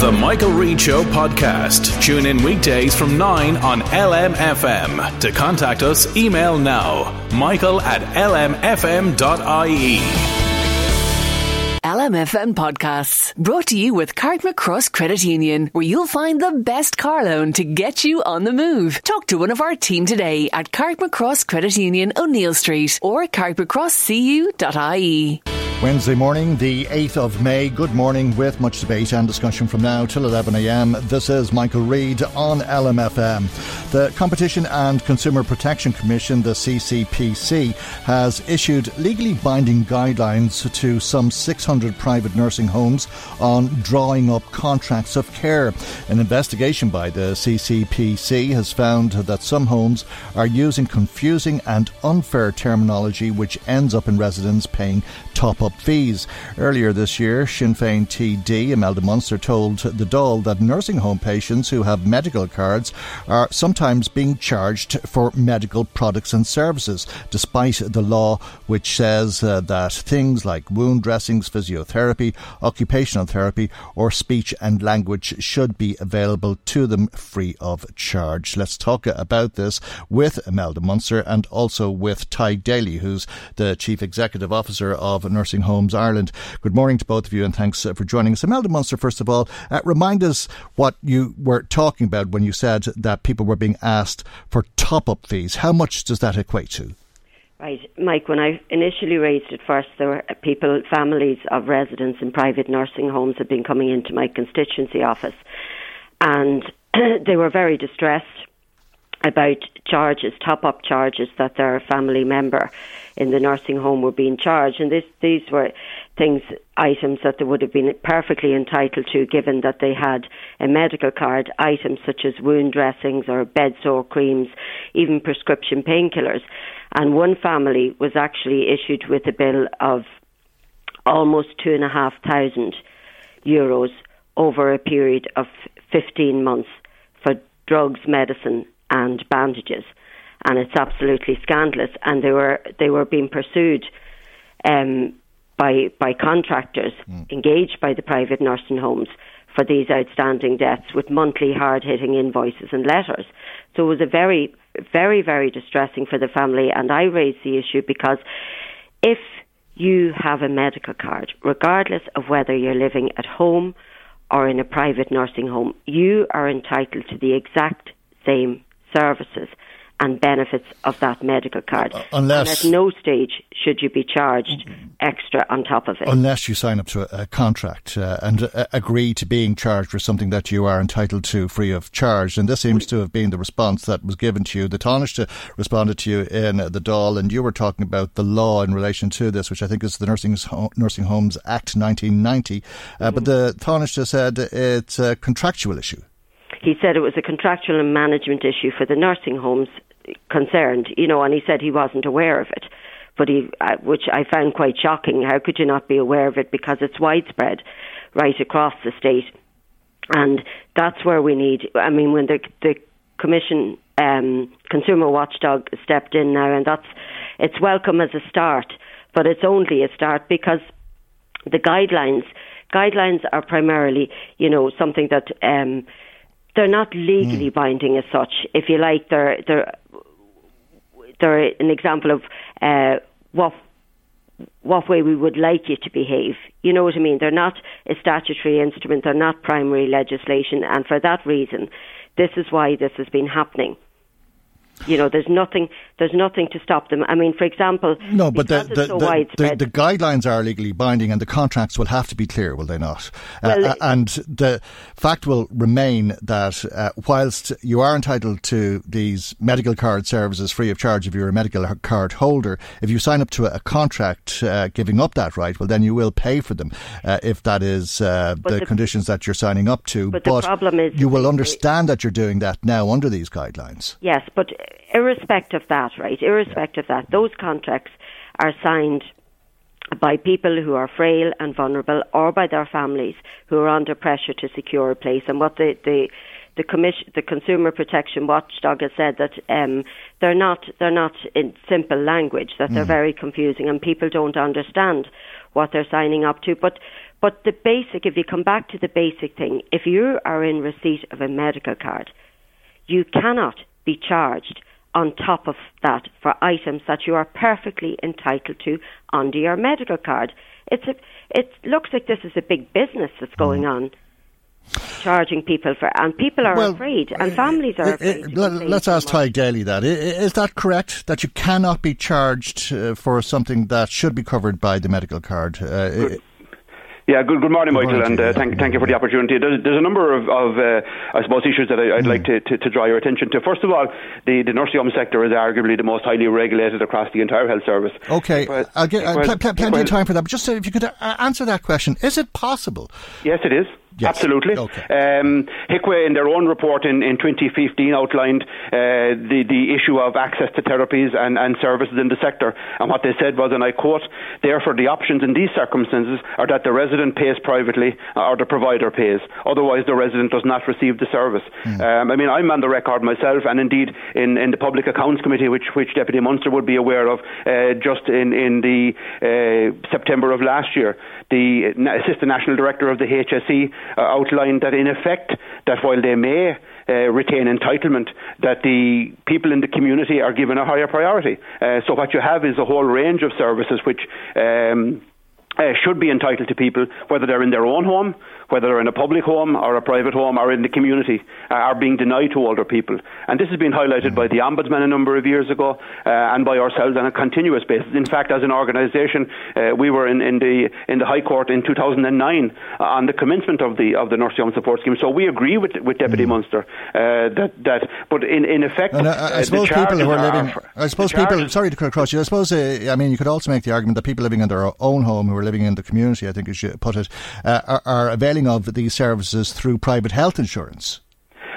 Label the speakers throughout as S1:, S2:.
S1: The Michael Reade Show podcast. Tune in weekdays from 9 on LMFM. To contact us, email now. Michael at lmfm.ie.
S2: LMFM podcasts brought to you with Carrickmacross Credit Union, where you'll find the best car loan to get you on the move. Talk to one of our team today at Carrickmacross Credit Union, O'Neill Street, or carrickmacrosscu.ie.
S3: Wednesday morning, the 8th of May. Good morning with much debate and discussion from now till 11am. This is Michael Reade on LMFM. The Competition and Consumer Protection Commission, the CCPC, has issued legally binding guidelines to some 600 private nursing homes on drawing up contracts of care. An investigation by the CCPC has found that some homes are using confusing and unfair terminology which ends up in residents paying top up fees. Earlier this year, Sinn Féin TD Imelda Munster told the Dáil that nursing home patients who have medical cards are sometimes being charged for medical products and services, despite the law which says uh, that things like wound dressings, physiotherapy, occupational therapy, or speech and language should be available to them free of charge. Let's talk about this with Imelda Munster and also with Ty Daly, who's the Chief Executive Officer of Nursing Homes Ireland. Good morning to both of you and thanks uh, for joining us. Imelda Munster, first of all, uh, remind us what you were talking about when you said that people were being asked for top up fees. How much does that equate to?
S4: Right, Mike, when I initially raised it first, there were people, families of residents in private nursing homes had been coming into my constituency office and they were very distressed about charges, top up charges that their family member in the nursing home were being charged. And this, these were things, items that they would have been perfectly entitled to given that they had a medical card, items such as wound dressings or bed sore creams, even prescription painkillers. And one family was actually issued with a bill of almost two and a half thousand euros over a period of 15 months for drugs, medicine, and bandages, and it's absolutely scandalous. And they were they were being pursued um, by by contractors mm. engaged by the private nursing homes for these outstanding debts with monthly hard hitting invoices and letters. So it was a very very very distressing for the family. And I raised the issue because if you have a medical card, regardless of whether you're living at home or in a private nursing home, you are entitled to the exact same services and benefits of that medical card. Uh,
S3: unless
S4: and at no stage should you be charged extra on top of it.
S3: Unless you sign up to a, a contract uh, and uh, agree to being charged for something that you are entitled to free of charge. And this seems to have been the response that was given to you. The Taoiseach responded to you in the Dáil, and you were talking about the law in relation to this, which I think is the Nursing, Nursing Homes Act 1990. Uh, mm-hmm. But the Taoiseach said it's a contractual issue.
S4: He said it was a contractual and management issue for the nursing homes concerned, you know, and he said he wasn't aware of it. But he, uh, which I found quite shocking. How could you not be aware of it? Because it's widespread right across the state, and that's where we need. I mean, when the the Commission um, Consumer Watchdog stepped in now, and that's it's welcome as a start, but it's only a start because the guidelines guidelines are primarily, you know, something that. Um, they're not legally mm. binding as such. If you like, they're they're they're an example of uh, what what way we would like you to behave. You know what I mean? They're not a statutory instrument, they're not primary legislation, and for that reason, this is why this has been happening. You know, there's nothing, there's nothing to stop them. I mean, for example,
S3: no, but the the, so the, the, the, guidelines are legally binding, and the contracts will have to be clear, will they not? Uh, well, uh, and the fact will remain that uh, whilst you are entitled to these medical card services free of charge if you're a medical card holder, if you sign up to a, a contract uh, giving up that right, well, then you will pay for them uh, if that is uh, the, conditions that you're signing up to.
S4: But, but the problem is,
S3: you will understand that you're doing that now under these guidelines.
S4: Yes, but irrespective of that, right? Irrespective yeah. of that, those contracts are signed by people who are frail and vulnerable or by their families who are under pressure to secure a place. And what the, the the, commission, the Consumer Protection Watchdog has said that um, they're not they're not in simple language that they're mm. very confusing and people don't understand what they're signing up to. But but the basic, if you come back to the basic thing, if you are in receipt of a medical card, you cannot be charged on top of that for items that you are perfectly entitled to under your medical card. It's a, it looks like this is a big business that's going mm. on charging people for, and people are well, afraid, and families are afraid.
S3: let's ask Ty Daly that. Is that correct that you cannot be charged uh, for something that should be covered by the medical card? Uh,
S5: yeah, good, good morning, Michael, and uh, thank, thank you for the opportunity. There's, there's a number of, of uh, I suppose, issues that I, would mm. like to, to, to, draw your attention to. First of all, the, the nursing home sector is arguably the most highly regulated across the entire health service.
S3: Okay, but, I'll get uh, pl- pl- plenty of time for that, but just if you could uh, answer that question, is it possible?
S5: Yes, it is. Yes. Absolutely. Okay. Um, HIQA, in their own report in, in 2015, outlined uh, the, the issue of access to therapies and, and services in the sector. And what they said was, and I quote, therefore, the options in these circumstances are that the resident pays privately or the provider pays. Otherwise, the resident does not receive the service. Mm. Um, I mean, I'm on the record myself, and indeed in, in the Public Accounts Committee, which, which Deputy Munster would be aware of, uh, just in, in the uh, September of last year, the Assistant National Director of the HSE uh, outlined that in effect that while they may uh, retain entitlement, that the people in the community are given a higher priority. Uh, so what you have is a whole range of services which. Um, uh, should be entitled to people, whether they're in their own home, whether they're in a public home or a private home or in the community, uh, are being denied to older people. And this has been highlighted by the Ombudsman a number of years ago uh, and by ourselves on a continuous basis. In fact, as an organisation, uh, we were in, in, the in the High Court in 2009 on the commencement of the of the nursing home support scheme. So we agree with with Deputy mm. Munster uh, that that, but in in effect,
S3: and, uh, I suppose people who are living, are, I suppose people. Sorry to cut across you. I suppose uh, I mean you could also make the argument that people living in their own home who are living in the community, I think you should put it, are, are availing of these services through private health insurance.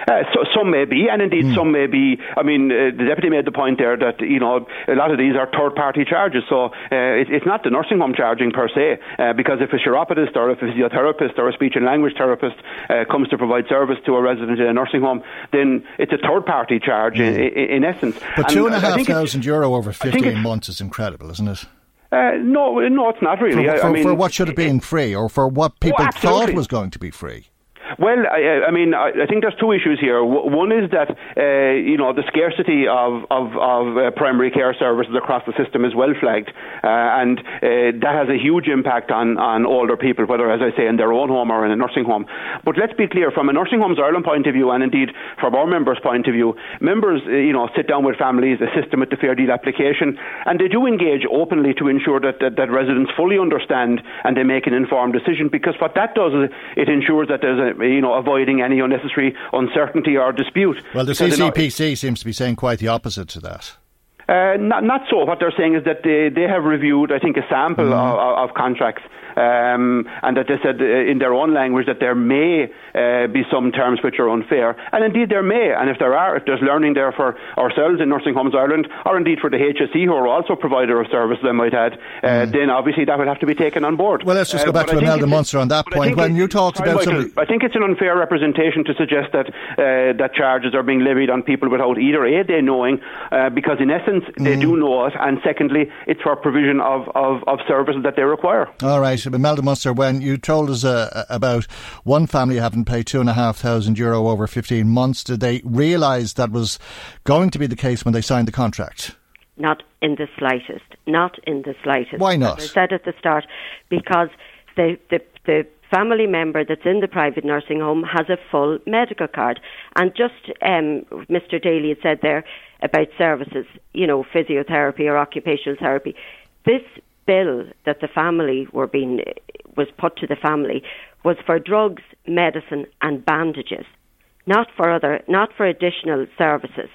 S5: Uh, so, some may be, and indeed mm. some may be. I mean, uh, the deputy made the point there that you know a lot of these are third-party charges, so uh, it, it's not the nursing home charging per se, uh, because if a chiropodist or if a physiotherapist or a speech and language therapist uh, comes to provide service to a resident in a nursing home, then it's a third-party charge mm. in, in, in, essence.
S3: But two and a half thousand euro over fifteen months is incredible, isn't it?
S5: Uh, no, no, it's not really.
S3: For,
S5: for, I mean,
S3: for what should have been free, or for what people oh, thought was going to be free.
S5: Well, I, I mean, I, I, think there's two issues here. One is that uh, you know the scarcity of of, of uh, primary care services across the system is well flagged, uh, and uh, that has a huge impact on on older people, whether, as I say, in their own home or in a nursing home. But let's be clear, from a Nursing Homes Ireland point of view, and indeed from our members' point of view, members uh, you know sit down with families, assist them with the fair deal application, and they do engage openly to ensure that that, that residents fully understand and they make an informed decision. Because what that does is it ensures that there's a you know, avoiding any unnecessary uncertainty or dispute.
S3: Well, the CCPC seems to be saying quite the opposite to that.
S5: Uh, not, not so. What they're saying is that they, they have reviewed, I think, a sample mm-hmm. of, of, contracts um, and that they said uh, in their own language that there may uh, be some terms which are unfair, and indeed there may. And if there are, if there's learning there for ourselves in Nursing Homes Ireland, or indeed for the HSE, who are also provider of services, I might add, uh, mm. then obviously that would have to be taken on board.
S3: Well, let's just go uh, back to Imelda Munster on that point. When you talked about
S5: Michael, somebody... I think it's an unfair representation to suggest that uh, that charges are being levied on people without either a they knowing, uh, because in essence they mm. do know it, and secondly it's for provision of, of, of services that they require.
S3: All right, Imelda Munster when you told us about one family having paid two and a half thousand euro over 15 months. Did they realise that was going to be the case when they signed the contract?
S4: not in the slightest. Not in the slightest.
S3: Why not?
S4: As I said at the start, because the, the, the family member that's in the private nursing home has a full medical card. And just um, Mr. Daly had said there about services, you know, physiotherapy or occupational therapy. This bill that the family were being was put to the family was for drugs, medicine, and bandages, not for other, not for additional services.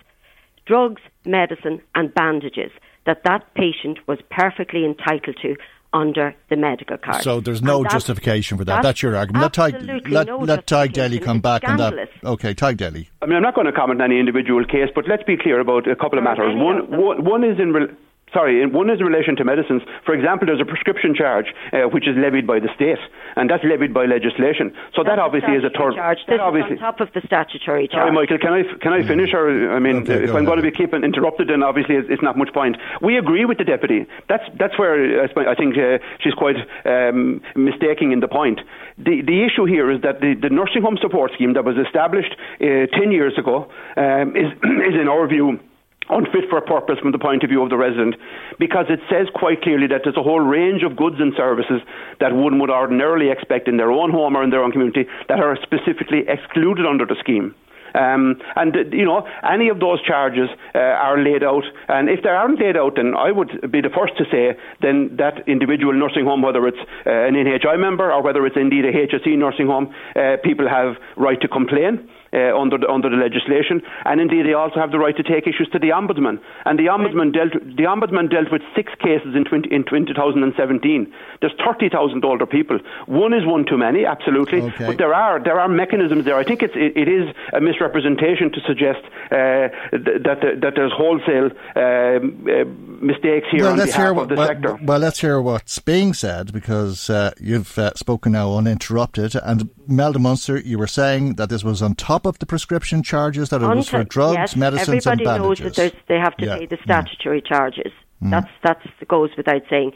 S4: Drugs, medicine, and bandages that that patient was perfectly entitled to under the medical card.
S3: So there's no justification for that. That's, that's your argument.
S4: Let Ty, let,
S3: no let Ty Daly come back uh,
S4: scandalous.
S3: on that. Okay, Ty Daly.
S5: I mean, I'm not going to comment on any individual case, but let's be clear about a couple of matters. One, one, one is in. Re- sorry, one is in relation to medicines. For example, there's a prescription charge uh, which is levied by the state, and that's levied by legislation. So
S4: that's
S5: that obviously is a
S4: third. Charge. This obviously is on top of the statutory charge.
S5: Sorry, Michael, can I can I finish? Or I mean, okay, if I'm going to be keeping interrupted, then obviously it's, it's, not much point. We agree with the deputy. That's that's where uh, I think uh, she's quite um, mistaking in the point. The the issue here is that the, the nursing home support scheme that was established uh, ten years ago um, is is in our view unfit for purpose from the point of view of the resident because it says quite clearly that there's a whole range of goods and services that one would ordinarily expect in their own home or in their own community that are specifically excluded under the scheme. Um, and you know, any of those charges uh, are laid out, and if they aren't laid out, then I would be the first to say then that individual nursing home, whether it's uh, an NHI member or whether it's indeed a HSE nursing home, uh, people have right to complain uh, under the, under the legislation, and indeed they also have the right to take issues to the ombudsman. And the ombudsman dealt the ombudsman dealt with six cases in 20, in 2017. There's 30,000 older people. One is one too many, absolutely, okay. but there are there are mechanisms there. I think it's it, it is a misrepresentation to suggest uh, that the, that there's wholesale um, uh, mistakes here well, on behalf hear, of the
S3: well,
S5: sector.
S3: Well, let's hear what's being said because uh, you've uh, spoken now uninterrupted. And Melda Munster, you were saying that this was on top top of the prescription charges that it was for drugs,
S4: yes,
S3: medicines,
S4: everybody
S3: and bandages.
S4: knows that they have to
S3: yeah.
S4: pay the statutory mm. charges. Mm. That's that's goes without saying.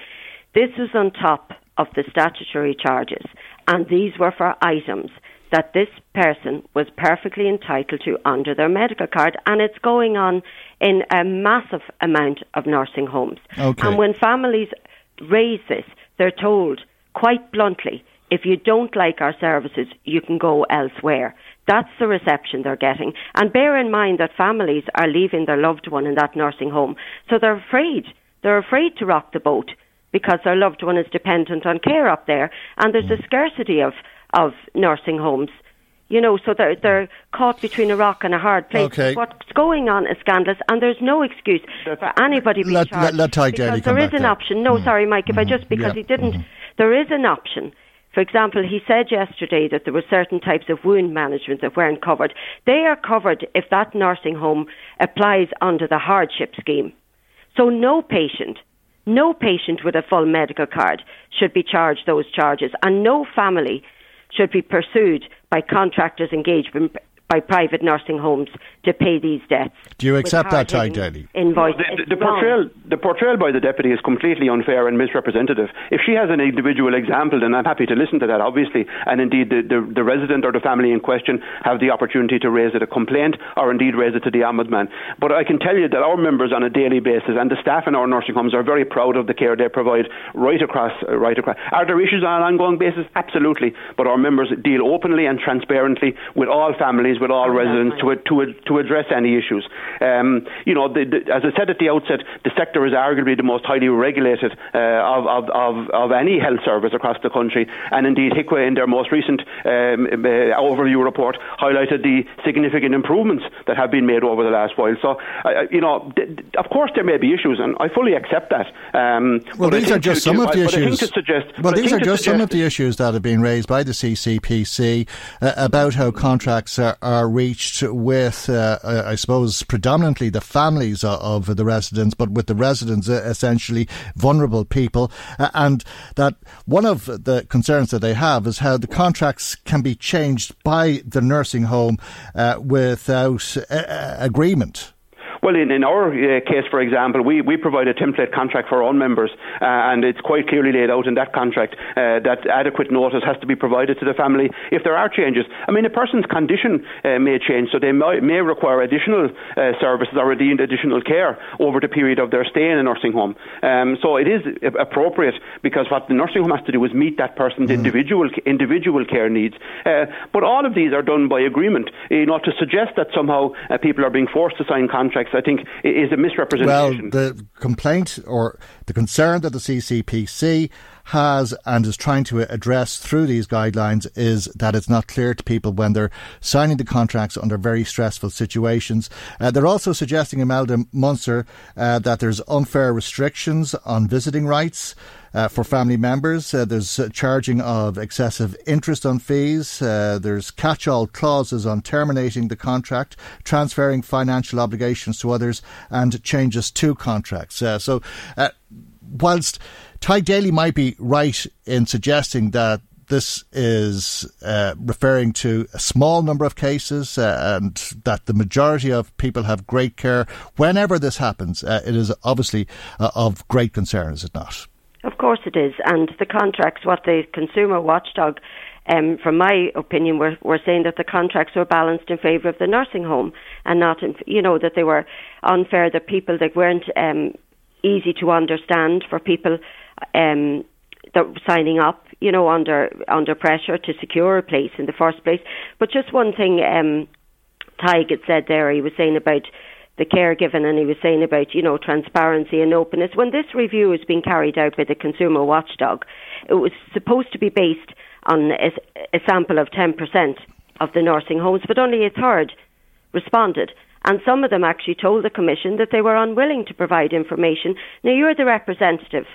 S4: This was on top of the statutory charges, and these were for items that this person was perfectly entitled to under their medical card, and it's going on in a massive amount of nursing homes.
S3: Okay.
S4: And when families raise this, they're told quite bluntly, if you don't like our services, you can go elsewhere. That's the reception they're getting. And bear in mind that families are leaving their loved one in that nursing home. So they're afraid. They're afraid to rock the boat because their loved one is dependent on care up there. And there's a mm. scarcity of, of nursing homes. You know, so they're they're caught between a rock and a hard place.
S3: Okay.
S4: What's going on is scandalous, and there's no excuse That's for anybody being
S3: let,
S4: charged.
S3: Let, let because
S4: there is an option. No, mm. sorry, Mike. If mm. I just because
S3: yeah.
S4: he didn't,
S3: mm.
S4: there is an option for example, he said yesterday that there were certain types of wound management that weren't covered. They are covered if that nursing home applies under the hardship scheme. So no patient, no patient with a full medical card should be charged those charges, and no family should be pursued by contractors engaged by private nursing homes to pay these debts.
S3: Do you accept that, Ty Daly?
S4: Invoice.
S5: the, the, the portrayal, the portrayal by the deputy is completely unfair and misrepresentative. If she has an individual example, then I'm happy to listen to that, obviously. And indeed, the, the, the resident or the family in question have the opportunity to raise it a complaint or indeed raise it to the ombudsman. But I can tell you that our members on a daily basis and the staff in our nursing homes are very proud of the care they provide right across. Uh, right across. Are there issues on an ongoing basis? Absolutely. But our members deal openly and transparently with all families with all residents to, to, to address any issues. Um, you know, the, the, as I said at the outset, the sector is arguably the most highly regulated uh, of, of, of, of, any health service across the country. And indeed, HIQA, in their most recent um, uh, overview report, highlighted the significant improvements that have been made over the last while. So, uh, you know, th- of course there may be issues, and I fully accept that. Um,
S3: well, these are just some of the issues.
S5: Suggest,
S3: well, these are just some of the issues that have been raised by the CCPC uh, about how contracts are, are are reached with, uh, uh, I suppose, predominantly the families of the residents, but with the residents uh, essentially vulnerable people. And that one of the concerns that they have is how the contracts can be changed by the nursing home uh, without agreement.
S5: Well, in, in our uh, case, for example, we, we provide a template contract for our own members, uh, and it's quite clearly laid out in that contract uh, that adequate notice has to be provided to the family if there are changes. I mean, a person's condition uh, may change, so they may, may require additional uh, services or indeed additional care over the period of their stay in a nursing home. Um, so it is appropriate because what the nursing home has to do is meet that person's mm. individual individual care needs. Uh, but all of these are done by agreement. You know, to suggest that somehow people are being forced to sign contracts I think, is a misrepresentation.
S3: Well, the complaint or the concern that the CCPC has and is trying to address through these guidelines is that it's not clear to people when they're signing the contracts under very stressful situations. Uh, they're also suggesting, Imelda Munster, uh, that there's unfair restrictions on visiting rights. Uh, for family members. Uh, there's charging of excessive interest on fees. Uh, there's catch all clauses on terminating the contract, transferring financial obligations to others, and changes to contracts. Uh, so, uh, whilst Ty Daly might be right in suggesting that this is uh, referring to a small number of cases uh, and that the majority of people have great care. Whenever this happens, uh, it is obviously of great concern, is it not?
S4: Of course it is. And the contracts, what the consumer watchdog, um, from my opinion, were, were saying that the contracts were balanced in favour of the nursing home and not, in, you know, that they were unfair, that people that weren't um, easy to understand for people um, that signing up, you know, under under pressure to secure a place in the first place. But just one thing, um, Tadhg had said there, he was saying about the care given, and he was saying about you know transparency and openness. When this review is being carried out by the Consumer Watchdog, it was supposed to be based on a, a sample of ten percent of the nursing homes, but only a third responded. And some of them actually told the Commission that they were unwilling to provide information. Now, you're the representative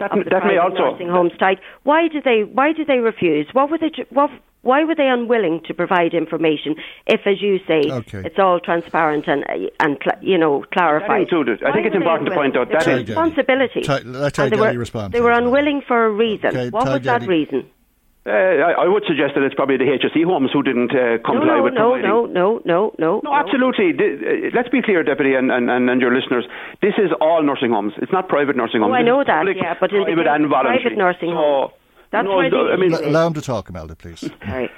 S4: that, of the that also nursing homes Tadhg. Why did they? Why did they refuse? What were they? What? Why were they unwilling to provide information if, as you say, okay. it's all transparent and and you know clarified?
S5: Included. I think it's important to point out that
S4: is responsibility.
S3: Let Tadhg Daly respond.
S4: They were unwilling for a reason. Okay, what was that reason?
S5: Uh, I, I, would suggest that it's probably the HSE homes who didn't uh, comply
S4: no, no,
S5: with
S4: no, providing. No, no, no, no,
S5: no. absolutely. The, uh, let's be clear, Deputy, and, and, and, your listeners. This is all nursing homes. It's not private nursing homes.
S4: Oh, I know that,
S5: public,
S4: yeah, but in
S5: private
S4: the
S5: and voluntary.
S4: private nursing homes. That's
S5: no,
S4: I
S5: mean,
S3: allow him to talk, Imelda, please.
S4: Right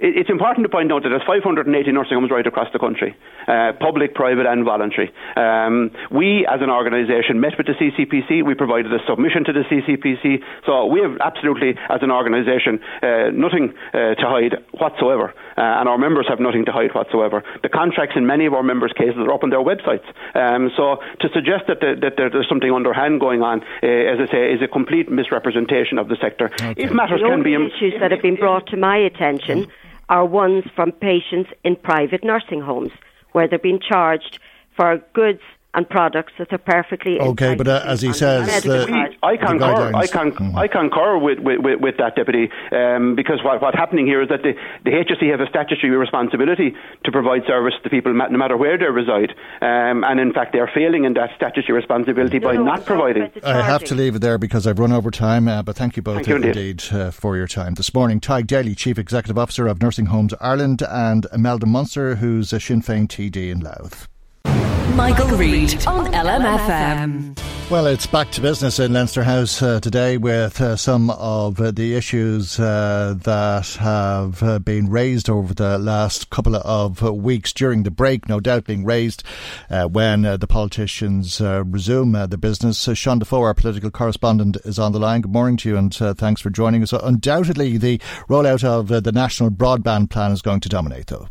S5: it's important to point out that there's 580 nursing homes right across the country, uh, public, private, and voluntary. Um, we, as an organisation, met with the CCPC. We provided a submission to the CCPC. So we have absolutely, as an organisation, uh, nothing uh, to hide whatsoever, uh, and our members have nothing to hide whatsoever. The contracts in many of our members' cases are up on their websites. Um, so to suggest that, the, that there's something underhand going on, uh, as I say, is a complete misrepresentation of the sector. Okay.
S4: If matters the can be issues that have been brought to my attention are ones from patients in private nursing homes where they're being charged for goods and products that are perfectly
S3: okay. But uh, as he says, the,
S5: I concur. I, can, mm-hmm. I concur with, with, with that, deputy, um, because what, what's happening here is that the, the HSE have a statutory responsibility to provide service to people no matter where they reside, um, and in fact they're failing in that statutory responsibility no, by no, not providing.
S3: I have to leave it there because I've run over time, uh, but thank you both thank you indeed, indeed uh, for your time this morning. Tadhg Daly, Chief Executive Officer of Nursing Homes Ireland, and Imelda Munster, who's a Sinn Féin TD in Louth.
S2: Michael, Reade on LMFM.
S3: Well, it's back to business in Leinster House uh, today with uh, some of uh, the issues uh, that have uh, been raised over the last couple of weeks during the break, no doubt being raised uh, when the politicians resume the business. Sean Defoe, our political correspondent, is on the line. Good morning to you and thanks for joining us. undoubtedly, the rollout of the national broadband plan is going to dominate, though.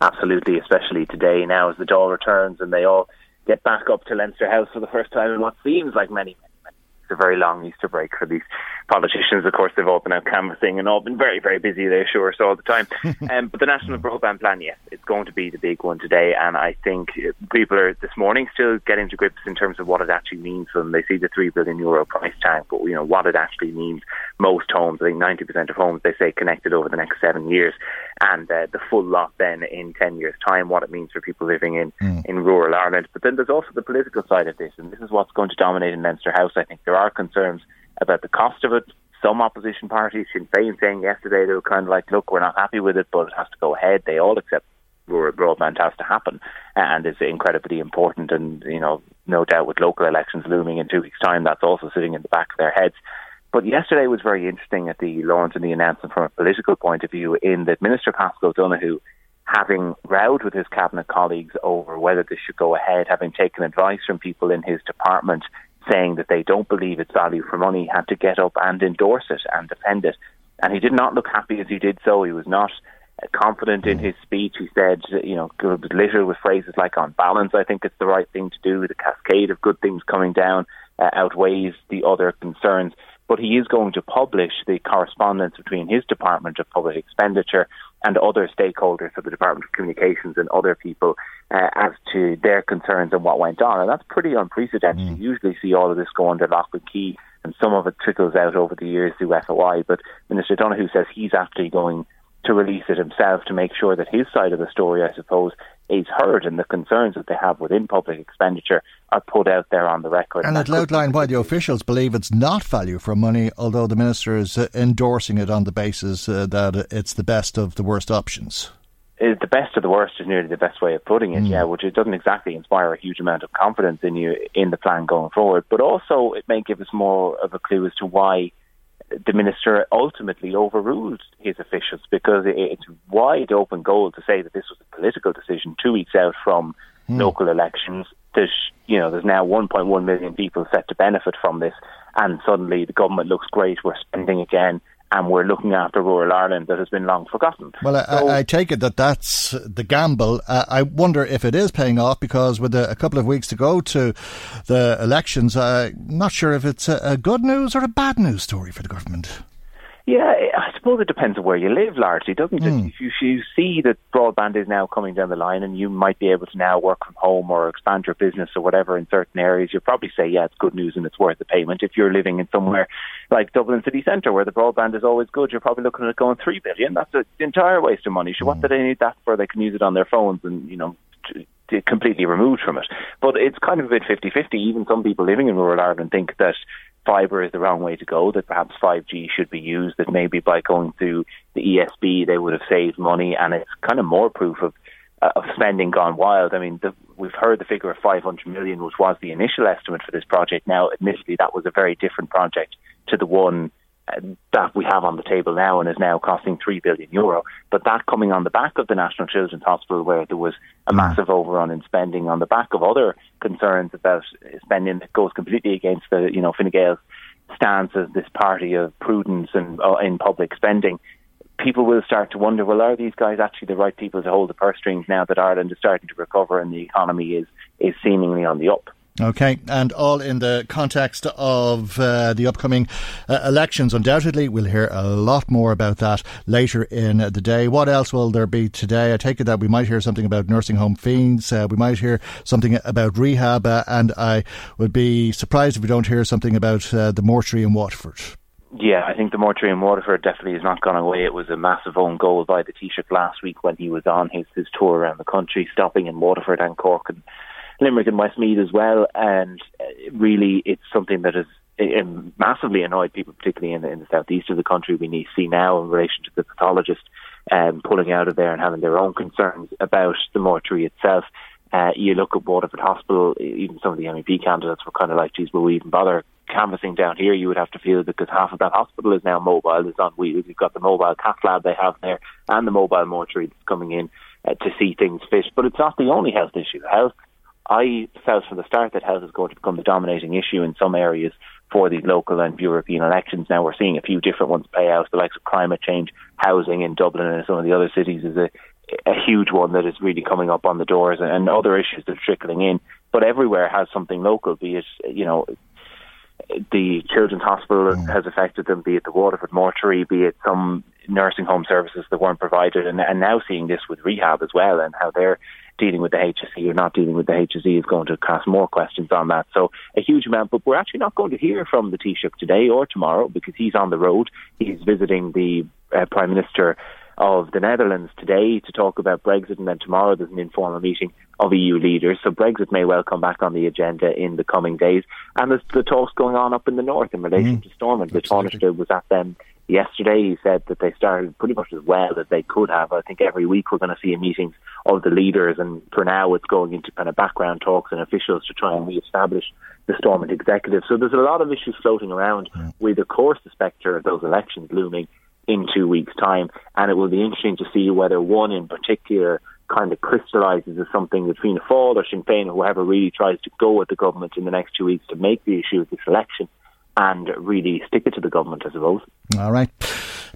S6: Absolutely, especially today now as the Dáil returns and they all get back up to Leinster House for the first time in what seems like many. It's a very long Easter break for these politicians, of course, they've all been out canvassing and all been very, very busy, they assure us all the time. um, but the National Broadband Plan, yes, it's going to be the big one today. And I think people are this morning still getting to grips in terms of what it actually means for them. They see the 3 billion euro price tag, but, you know, what it actually means. Most homes, I think 90% of homes, they say connected over the next seven years. And uh, the full lot then in 10 years' time, what it means for people living in, mm. in rural Ireland. But then there's also the political side of this. And this is what's going to dominate in Leinster House. I think there are concerns about the cost of it. Some opposition parties, Sinn Féin, saying yesterday they were kind of like, look, we're not happy with it, but it has to go ahead. They all accept broadband has to happen and is incredibly important. And, you know, no doubt with local elections looming in two weeks' time, that's also sitting in the back of their heads. But yesterday was very interesting at the launch and the announcement from a political point of view, in that Minister Paschal Donohoe, having rowed with his cabinet colleagues over whether this should go ahead, having taken advice from people in his department saying that they don't believe it's value for money, had to get up and endorse it and defend it. And he did not look happy as he did so. He was not confident in his speech. He said, you know, it was littered with phrases like on balance, I think it's the right thing to do. The cascade of good things coming down uh, outweighs the other concerns. But he is going to publish the correspondence between his Department of Public Expenditure and other stakeholders of the Department of Communications and other people uh, as to their concerns and what went on. And that's pretty unprecedented. Mm. You usually see all of this go under lock and key, and some of it trickles out over the years through FOI. But Minister Donohoe says he's actually going to release it himself to make sure that his side of the story, I suppose, is heard and the concerns that they have within public expenditure are put out there on the record.
S3: And, it outlined why the officials believe it's not value for money, although the minister is uh, endorsing it on the basis uh, that it's the best of the worst options.
S6: Is the best of the worst is nearly the best way of putting it, mm. yeah, which it doesn't exactly inspire a huge amount of confidence in you in the plan going forward. But also it may give us more of a clue as to why the minister ultimately overruled his officials because it's wide open goal to say that this was a political decision two weeks out from mm. local elections. There's, you know, there's now 1.1 million people set to benefit from this, and suddenly the government looks great. We're spending again and we're looking after rural Ireland that has been long forgotten.
S3: Well, I, so, I, I take it that that's the gamble. Uh, I wonder if it is paying off because with a, a, couple of weeks to go to the elections, I'm not sure if it's a, a good news or a bad news story for the government.
S6: Yeah, I suppose it depends on where you live largely, doesn't it? Mm. If you, if you see that broadband is now coming down the line and you might be able to now work from home or expand your business or whatever in certain areas, you'll probably say, yeah, it's good news and it's worth the payment. If you're living in somewhere like Dublin city centre where the broadband is always good, you're probably looking at going 3 billion. That's an entire waste of money. So mm. what do they need that for? They can use it on their phones and, you know, completely removed from it. But it's kind of a bit 50-50. Even some people living in rural Ireland think that fibre is the wrong way to go, that perhaps 5G should be used, that maybe by going through the ESB they would have saved money, and it's kind of more proof of uh, of spending gone wild. I mean, the, we've heard the figure of 500 million, which was the initial estimate for this project. Now, admittedly, that was a very different project to the one that we have on the table now and is now costing 3 billion euro. But that coming on the back of the National Children's Hospital, where there was a mm. massive overrun in spending, on the back of other concerns about spending that goes completely against the, you know, Fine Gael's stance as this party of prudence and uh, in public spending people will start to wonder, well, are these guys actually the right people to hold the purse strings now that Ireland is starting to recover and the economy is, is seemingly on the up?
S3: Okay, and all in the context of uh, the upcoming uh, elections. Undoubtedly, we'll hear a lot more about that later in the day. What else will there be today? I take it that we might hear something about nursing home fees. Uh, we might hear something about rehab, uh, and I would be surprised if we don't hear something about uh, the mortuary in Waterford.
S6: Yeah, I think the mortuary in Waterford definitely has not gone away. It was a massive own goal by the Taoiseach last week when he was on his, his tour around the country, stopping in Waterford and Cork and Limerick and Westmeath as well. And uh, really, it's something that has massively annoyed people, particularly in the, in the southeast of the country. We need see now in relation to the pathologist um, pulling out of there and having their own concerns about the mortuary itself. Uh, you look at Waterford Hospital, even some of the MEP candidates were kind of like, geez, will we even bother canvassing down here, you would have to feel because half of that hospital is now mobile, it's on wheels. You've got the mobile cath lab they have there and the mobile mortuary that's coming in uh, to see things fit. But it's not the only health issue. Health, I felt from the start that health is going to become the dominating issue in some areas for these local and European elections. Now we're seeing a few different ones play out. The likes of climate change, housing in Dublin and some of the other cities is a, a huge one that is really coming up on the doors and other issues that are trickling in. But everywhere has something local, be it, you know, the Children's Hospital mm. has affected them, be it the Waterford mortuary, be it some nursing home services that weren't provided, and, and now seeing this with rehab as well, and how they're dealing with the HSE or not dealing with the HSE is going to cast more questions on that. So a huge amount, but we're actually not going to hear from the Taoiseach today or tomorrow because he's on the road. He's visiting the uh, Prime Minister of the Netherlands today to talk about Brexit, and then tomorrow there's an informal meeting of EU leaders. So Brexit may well come back on the agenda in the coming days. And there's the talks going on up in the north in relation mm. to Stormont. The Taoiseach was at them yesterday. He said that they started pretty much as well as they could have. I think every week we're going to see a meeting of the leaders, and for now it's going into kind of background talks and officials to try and re-establish the Stormont executive. So there's a lot of issues floating around yeah. with, of course, the spectre of those elections looming in two weeks' time, and it will be interesting to see whether one in particular kind of crystallises as something that Fianna Fáil or Sinn Féin or whoever really tries to go with the government in the next two weeks to make the issue of this election and really stick it to the government, I suppose.
S3: All right.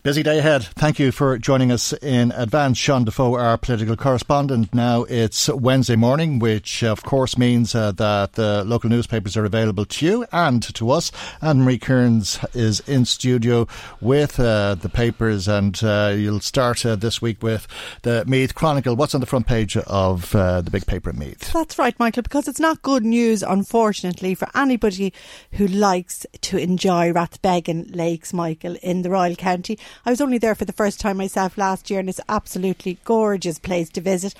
S3: Busy day ahead. Thank you for joining us in advance. Sean Defoe, our political correspondent. Now it's Wednesday morning, which of course means uh, that the local newspapers are available to you and to us. And Marie Kearns is in studio with uh, the papers, and uh, you'll start uh, this week with the Meath Chronicle. What's on the front page of uh, the big paper at Meath?
S7: That's right, Michael, because it's not good news, unfortunately, for anybody who likes to enjoy Rathbeggan Lakes, Michael, in the Royal County. I was only there for the first time myself last year, and it's absolutely gorgeous place to visit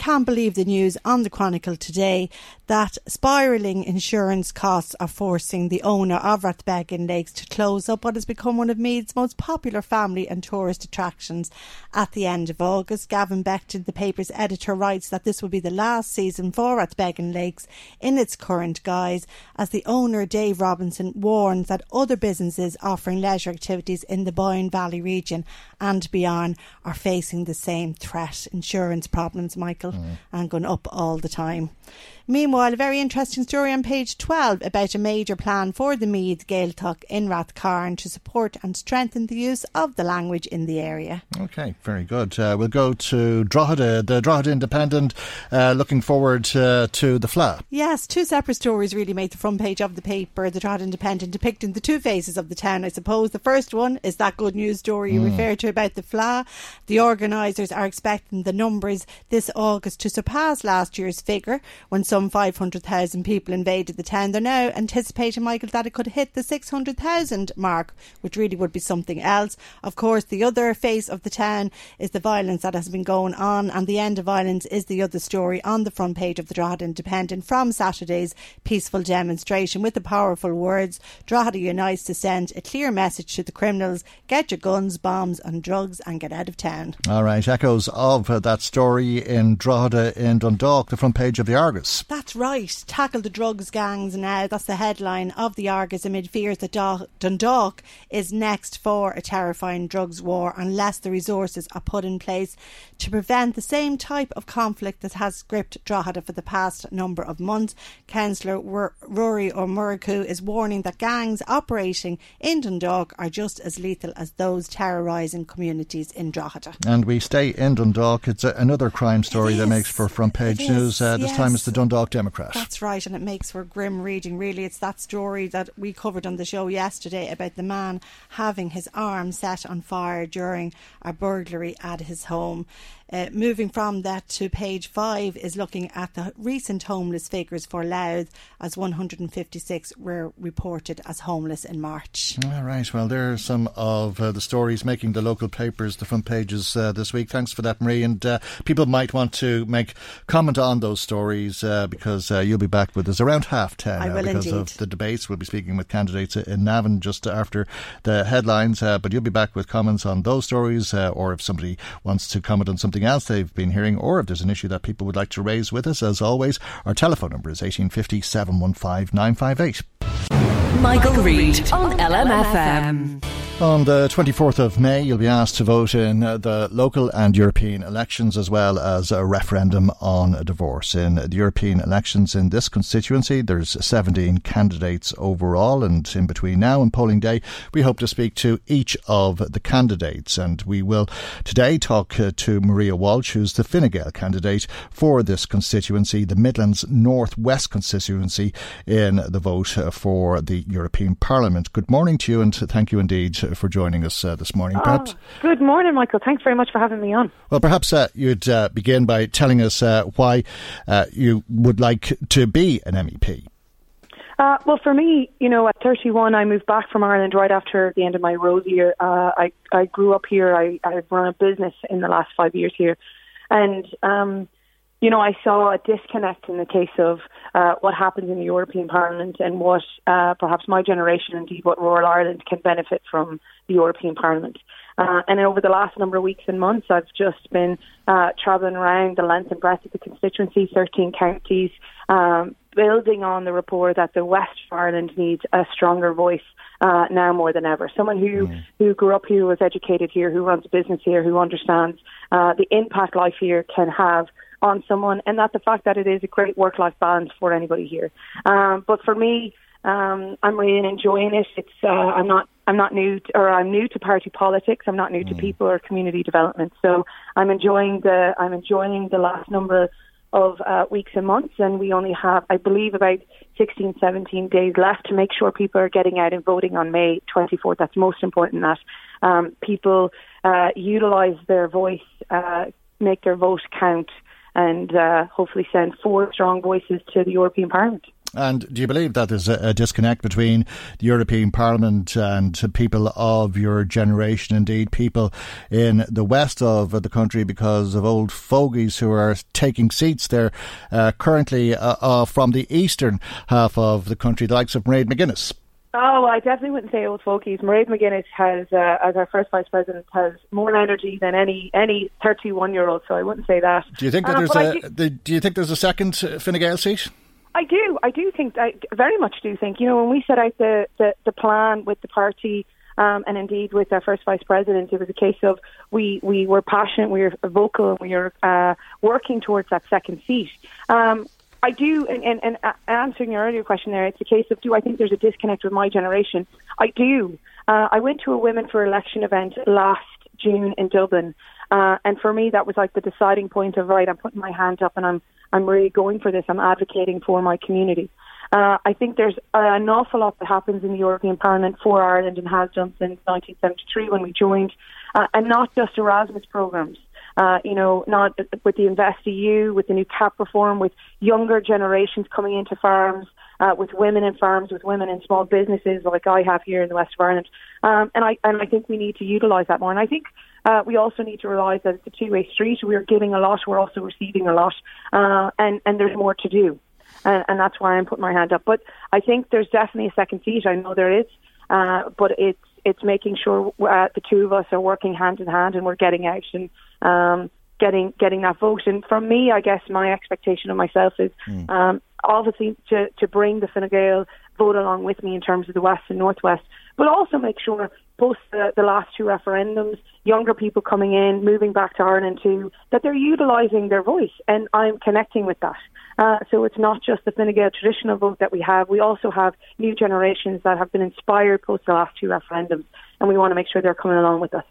S7: can't believe the news on the Chronicle today that spiralling insurance costs are forcing the owner of Rathbeggan Lakes to close up what has become one of Meath's most popular family and tourist attractions at the end of August. Gavin Beckton, the paper's editor, writes that this will be the last season for Rathbeggan Lakes in its current guise, as the owner, Dave Robinson, warns that other businesses offering leisure activities in the Boyne Valley region and beyond are facing the same threat. Insurance problems, Michael. Mm. and going up all the time. Meanwhile, a very interesting story on page 12 about a major plan for the Meath Gaeltacht in Rathcairn to support and strengthen the use of the language in the area.
S3: Okay, very good. Uh, we'll go to Drogheda, the Drogheda Independent, uh, looking forward uh, to the Fleadh.
S7: Yes, two separate stories really made the front page of the paper, the Drogheda Independent, depicting the two faces of the town, I suppose. The first one is that good news story you mm. referred to about the Fleadh. The organisers are expecting the numbers this August to surpass last year's figure when some some 500,000 people invaded the town. They're now anticipating, Michael, that it could hit the 600,000 mark, which really would be something else. Of course, the other face of the town is the violence that has been going on, and the end of violence is the other story on the front page of the Drogheda Independent from Saturday's peaceful demonstration with the powerful words Drogheda unites to send a clear message to the criminals get your guns, bombs, and drugs and get out of town.
S3: All right, echoes of uh, that story in Drogheda in Dundalk, the front page of the Argus.
S7: That's right. Tackle the drugs gangs now. That's the headline of the Argus amid fears that Dundalk is next for a terrifying drugs war unless the resources are put in place to prevent the same type of conflict that has gripped Drogheda for the past number of months. Councillor Ruairí Ó Murchú is warning that gangs operating in Dundalk are just as lethal as those terrorising communities in Drogheda.
S3: And we stay in Dundalk. It's a, another crime story that makes for front page news. Uh, this yes. time it's the Dundalk Democrat.
S7: That's right, and it makes for grim reading, really. It's that story that we covered on the show yesterday about the man having his arm set on fire during a burglary at his home. Uh, moving from that to page five is looking at the recent homeless figures for Louth, as 156 were reported as homeless in March.
S3: All right, well, there are some of uh, the stories making the local papers the front pages uh, this week. Thanks for that, Marie. And uh, people might want to make comment on those stories uh, because uh, you'll be back with us around half ten
S7: I will
S3: because
S7: indeed.
S3: of the debates. We'll be speaking with candidates in Navan just after the headlines, but you'll be back with comments on those stories, or if somebody wants to comment on something something else they've been hearing, or if there's an issue that people would like to raise with us, as always, our telephone number is 1850 715 958.
S2: Michael, Reade on LMFM.
S3: On the 24th of May, you'll be asked to vote in the local and European elections as well as a referendum on divorce. In the European elections in this constituency, there's 17 candidates overall, and in between now and polling day, we hope to speak to each of the candidates. And we will today talk uh, to Maria Walsh, who's the Fine Gael candidate for this constituency, the Midlands Northwest constituency, in the vote uh, for the European Parliament. Good morning to you, and thank you indeed for joining us uh, this morning. Perhaps. Oh,
S8: good morning, Michael. Thanks very much for having me on.
S3: Well, perhaps uh, you'd uh, begin by telling us uh, why uh, you would like to be an MEP.
S8: Uh, well, for me, you know, at 31, I moved back from Ireland right after the end of my rose year. I I grew up here. I I've run a business in the last five years here, and um, you know, I saw a disconnect in the case of uh, what happens in the European Parliament and what uh, perhaps my generation, indeed what rural Ireland, can benefit from the European Parliament. Uh, and over the last number of weeks and months, I've just been uh, travelling around the length and breadth of the constituency, 13 counties, um, building on the rapport that the West of Ireland needs a stronger voice uh, now more than ever. Someone who, mm. who grew up here, who was educated here, who runs a business here, who understands uh, the impact life here can have on someone, and that the fact that it is a great work-life balance for anybody here. Um, but for me, um, I'm really enjoying it. It's uh, I'm not I'm not new to, or I'm new to party politics. I'm not new mm. to people or community development. So I'm enjoying the I'm enjoying the last number of uh, weeks and months, and we only have I believe about 16, 17 days left to make sure people are getting out and voting on May 24th. That's most important that um, people uh, utilise their voice, uh, make their vote count and uh, hopefully send four strong voices to the European Parliament.
S3: And do you believe that there's a, disconnect between the European Parliament and people of your generation, indeed people in the west of the country, because of old fogies who are taking seats there uh, currently uh, uh, from the eastern half of the country, the likes of Mairead McGuinness?
S8: Oh, I definitely wouldn't say old fogies. Mairead McGuinness has, uh, as our first vice president, has more energy than any any thirty-one year old. So I wouldn't say that.
S3: Do you think that uh, there's a? Do, do, you think there's a second Fine Gael seat?
S8: I do. I do think. I very much do think. You know, when we set out the the, the plan with the party. Um, and indeed, with our first vice president, it was a case of we, we were passionate, we were vocal, and we were uh, working towards that second seat. Um, I do, and, and, and answering your earlier question there, it's a case of do I think there's a disconnect with my generation? I do. Uh, I went to a Women for Election event last June in Dublin, uh, and for me that was like the deciding point of right. I'm putting my hand up, and I'm I'm really going for this. I'm advocating for my community. Uh, I think there's an awful lot that happens in the European Parliament for Ireland and has done since 1973 when we joined, uh, and not just Erasmus programs uh, you know, not with the InvestEU, with the new CAP reform, with younger generations coming into farms, uh, with women in farms, with women in small businesses like I have here in the west of Ireland. Um, and I and I think we need to utilise that more. And I think uh, we also need to realise that it's a two-way street. We're giving a lot, we're also receiving a lot, uh, and and there's more to do. And, and that's why I'm putting my hand up. But I think there's definitely a second seat. I know there is, uh, but it's it's making sure uh, the two of us are working hand in hand and we're getting out and um, getting getting that vote. And from me, I guess my expectation of myself is mm. um, obviously to to bring the Fine Gael vote along with me in terms of the West and Northwest, but also make sure post the, the last two referendums, younger people coming in, moving back to Ireland too, that they're utilising their voice, and I'm connecting with that. Uh, so it's not just the Fine Gael traditional vote that we have. We also have new generations that have been inspired post the last two referendums, and we want to make sure they're coming along with us.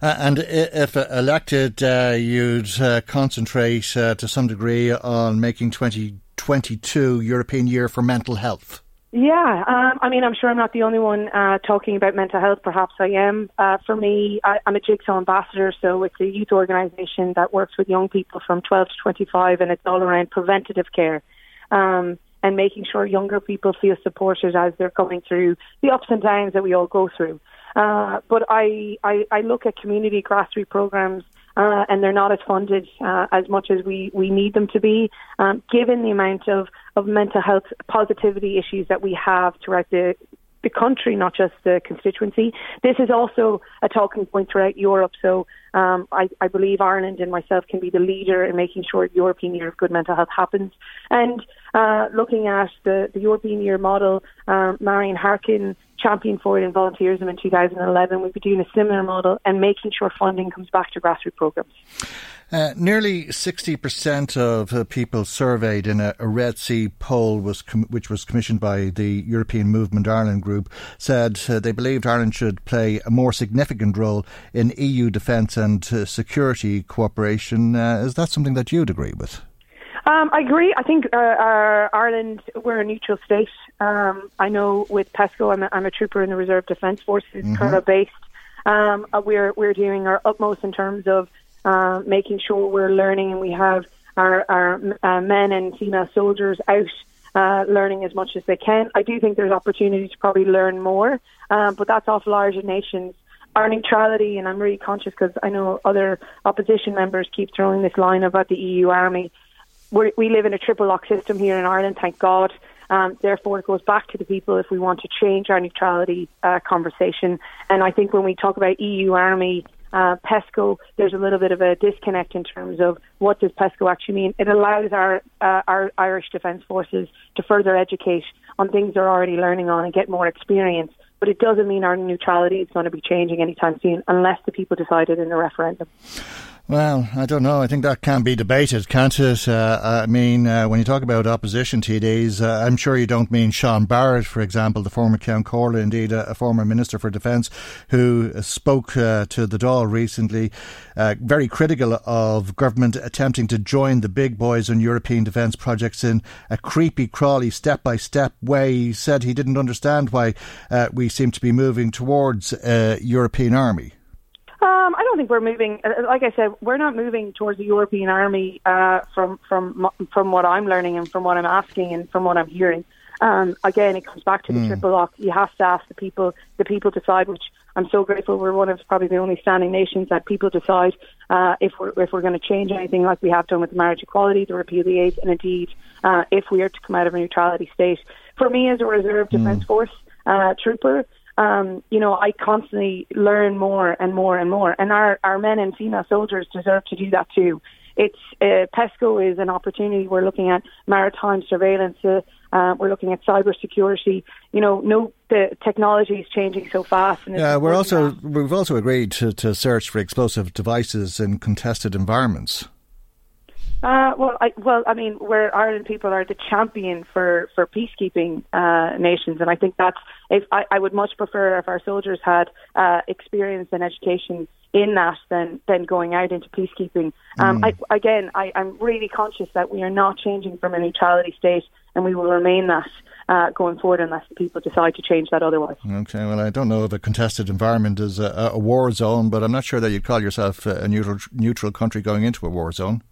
S3: Uh, and if elected, uh, you'd uh, concentrate uh, to some degree on making 2022 European Year for Mental Health.
S8: Yeah, um, I mean, I'm sure I'm not the only one uh, talking about mental health. Perhaps I am. Uh, for me, I, I'm a Jigsaw ambassador, so it's a youth organisation that works with young people from 12 to 25, and it's all around preventative care um, and making sure younger people feel supported as they're going through the ups and downs that we all go through. Uh, but I, I, I look at community grassroots programs uh, and they're not as funded uh, as much as we, we need them to be, um, given the amount of, of mental health positivity issues that we have throughout the, the country, not just the constituency. This is also a talking point throughout Europe. So um, I, I, believe Ireland and myself can be the leader in making sure the European Year of Good Mental Health happens. And uh, looking at the, the European Year model, um, Marion Harkin championed for it in volunteerism in 2011. We'll be doing a similar model and making sure funding comes back to grassroots programs.
S3: Uh, nearly 60% of uh, people surveyed in a, a Red C poll, was com- which was commissioned by the European Movement Ireland group, said uh, they believed Ireland should play a more significant role in EU defence and uh, security cooperation. Uh, is that something that you'd agree with?
S8: Um, I agree. I think uh, uh, Ireland, we're a neutral state. Um, I know with PESCO, I'm a, I'm a trooper in the Reserve Defence Forces, mm-hmm. based. Um, uh, we're we're doing our utmost in terms of uh, making sure we're learning, and we have our our uh, men and female soldiers out uh, learning as much as they can. I do think there's opportunity to probably learn more, um, but that's off larger nations. Our neutrality, and I'm really conscious because I know other opposition members keep throwing this line about the EU army we we live in a triple lock system here in Ireland, thank God. Um, therefore, it goes back to the people if we want to change our neutrality uh, conversation. And I think when we talk about EU army, uh, PESCO, there's a little bit of a disconnect in terms of what does PESCO actually mean. It allows our uh, our Irish Defence Forces to further educate on things they're already learning on and get more experience. But it doesn't mean our neutrality is going to be changing anytime soon unless the people decide it in a referendum.
S3: Well, I don't know. I think that can be debated, can't it? Uh, I mean, uh, when you talk about opposition TDs, uh, I'm sure you don't mean Sean Barrett, for example, the former Ceann Comhairle, indeed a, a, former Minister for Defence, who spoke uh, to the Dáil recently, uh, very critical of government attempting to join the big boys on European defence projects in a creepy, crawly, step by step way. He said he didn't understand why uh, we seem to be moving towards a European army.
S8: Um, I don't think we're moving. Uh, like I said, we're not moving towards the European army uh, from from from what I'm learning and from what I'm asking and from what I'm hearing. Um, again, it comes back to the mm. triple lock. You have to ask the people. The people decide. Which I'm so grateful. We're one of probably the only standing nations that people decide uh, if we're if we're going to change anything, like we have done with marriage equality, the repeal the eighth, and indeed uh, if we are to come out of a neutrality state. For me, as a reserve mm. defence force uh, trooper, um, you know, I constantly learn more and more and more. And our, our men and female soldiers deserve to do that too. It's uh, PESCO is an opportunity. We're looking at maritime surveillance. Uh, uh, we're looking at cyber security. You know, no, the technology is changing so fast.
S3: yeah, we're also we've also agreed to, to search for explosive devices in contested environments.
S8: Uh, well, I, well, I mean, where Ireland people are the champion for for peacekeeping uh, nations, and I think that's. If I, I would much prefer if our soldiers had uh, experience and education in that than than going out into peacekeeping. Um, mm. I, again, I, I'm really conscious that we are not changing from a neutrality state, and we will remain that. Uh, going forward, unless the people decide to change that otherwise.
S3: Okay, well, I don't know if a contested environment is a, a war zone, but I'm not sure that you'd call yourself a neutral neutral country going into a war zone.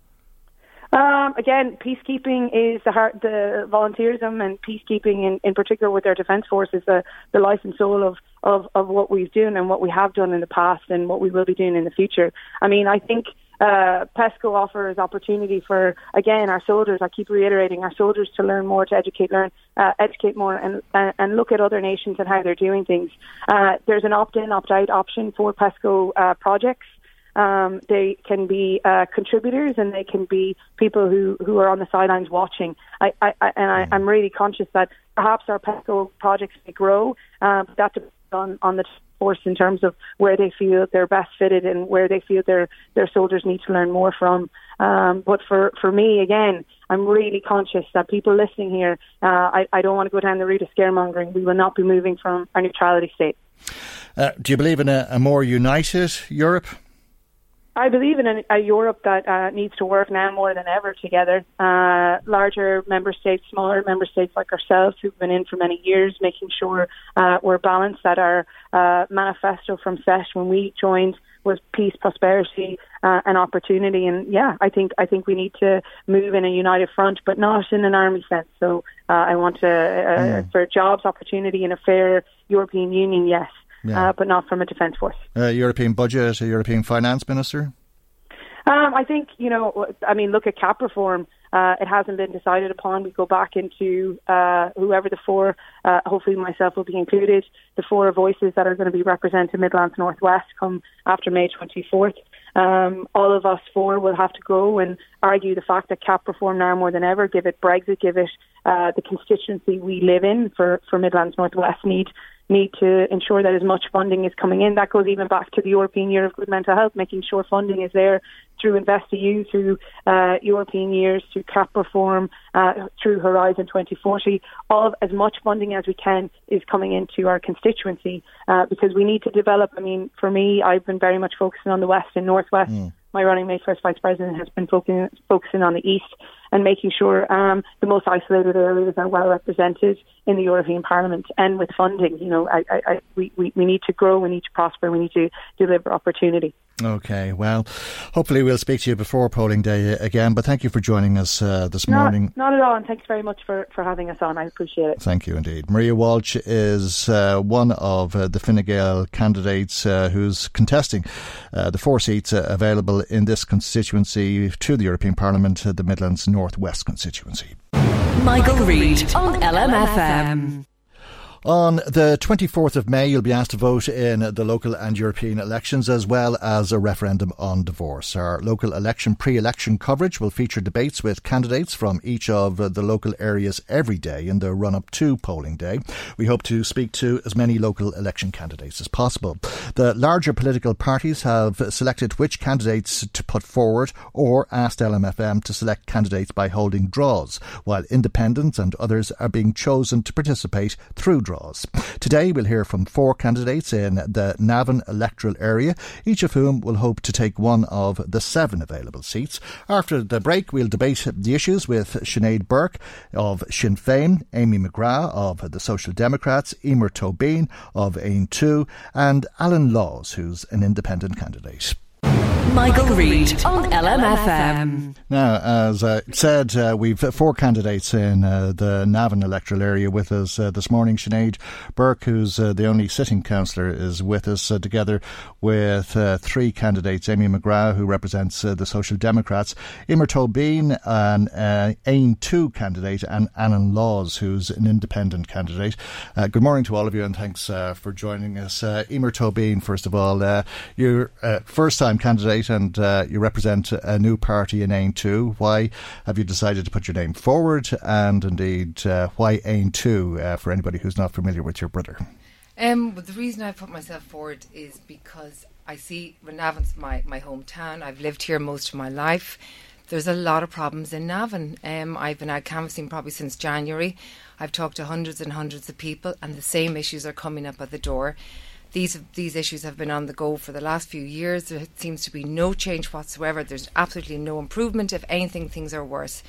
S8: Um, again, peacekeeping is the heart, the volunteerism and peacekeeping in, in particular with our defence force is the, the life and soul of, of, of what we've done and what we have done in the past and what we will be doing in the future. I mean, I think uh, PESCO offers opportunity for again our soldiers. I keep reiterating our soldiers to learn more, to educate, learn, uh, educate more, and and look at other nations and how they're doing things. Uh, there's an opt-in, opt-out option for PESCO uh, projects. Um, they can be uh, contributors and they can be people who, who are on the sidelines watching. I, I, I and I, I'm really conscious that perhaps our PESCO projects may grow, uh, but that depends on, on the force in terms of where they feel they're best fitted and where they feel their their soldiers need to learn more from. Um, but for for me, again, I'm really conscious that people listening here, uh, I, I don't want to go down the route of scaremongering. We will not be moving from our neutrality state.
S3: Uh, do you believe in a, a more united Europe?
S8: I believe in a, a Europe that uh, needs to work now more than ever together. Uh, larger member states, smaller member states like ourselves, who've been in for many years, making sure uh, we're balanced. That our uh, manifesto from SET when we joined was peace, prosperity, uh, and opportunity. And yeah, I think I think we need to move in a united front, but not in an army sense. So uh, I want to mm. for jobs, opportunity, and a fair European Union. Yes yeah. uh, but not from a defence force.
S3: Uh, European budget, a European finance minister?
S8: Um, I think, you know, I mean, look at CAP reform. Uh, it hasn't been decided upon. We go back into uh, whoever the four, uh, hopefully myself will be included, the four voices that are going to be represented Midlands Northwest come after May 24th. Um, all of us four will have to go and argue the fact that CAP reform now more than ever, give it Brexit, give it uh, the constituency we live in for, for Midlands Northwest need need to ensure that as much funding is coming in. That goes even back to the European Year of Good Mental Health, making sure funding is there through InvestEU, through uh, European years, through CAP reform, uh, through Horizon 2040. All of as much funding as we can is coming into our constituency uh, because we need to develop. I mean, for me, I've been very much focusing on the West and Northwest. Mm. My running mate, first vice president, has been focusing, focusing on the East and making sure um, the most isolated areas are well represented in the European Parliament and with funding. You know, I, I, I, we, we, we need to grow, we need to prosper, we need to deliver opportunity.
S3: Okay, well, hopefully we'll speak to you before polling day again, but thank you for joining us uh, this
S8: not,
S3: morning.
S8: Not at all, and thanks very much for, for having us on. I appreciate it.
S3: Thank you indeed. Maria Walsh is uh, one of uh, the Fine Gael candidates uh, who's contesting uh, the four seats uh, available in this constituency to the European Parliament, the Midlands Northwest constituency.
S2: Michael, Michael Reade on LMFM.
S3: On the 24th of May, you'll be asked to vote in the local and European elections as well as a referendum on divorce. Our local election pre election coverage will feature debates with candidates from each of the local areas every day in the run up to polling day. We hope to speak to as many local election candidates as possible. The larger political parties have selected which candidates to put forward or asked LMFM to select candidates by holding draws, while independents and others are being chosen to participate through draws draws. Today we'll hear from four candidates in the Navan electoral area, each of whom will hope to take one of the seven available seats. After the break, we'll debate the issues with Sinead Burke of Sinn Féin, Amy McGrath of the Social Democrats, Emer Tobin of Aontú, and Alan Laws, who's an independent candidate.
S2: Michael, Reade on LMFM.
S3: Now, as I said, uh, we've four candidates in uh, the Navan electoral area with us uh, this morning. Sinead Burke, who's uh, the only sitting councillor, is with us uh, together with uh, three candidates Amy McGrath, who represents the Social Democrats, Emer Tobin, an uh, Aontú candidate, and Alan Laws, who's an independent candidate. good morning to all of you, and thanks for joining us. Emer Tobin, first of all, you're first time candidate and uh, you represent a new party in Aontú. Why have you decided to put your name forward? And indeed, uh, why Aontú uh, for anybody who's not familiar with your brother?
S9: Um, well, the reason I put myself forward is because I see Navan's my, my hometown. I've lived here most of my life. There's a lot of problems in Navan. Um, I've been out canvassing probably since January. I've talked to hundreds and hundreds of people, and the same issues are coming up at the door. These these issues have been on the go for the last few years. There seems to be no change whatsoever. There's absolutely no improvement. If anything, things are worse.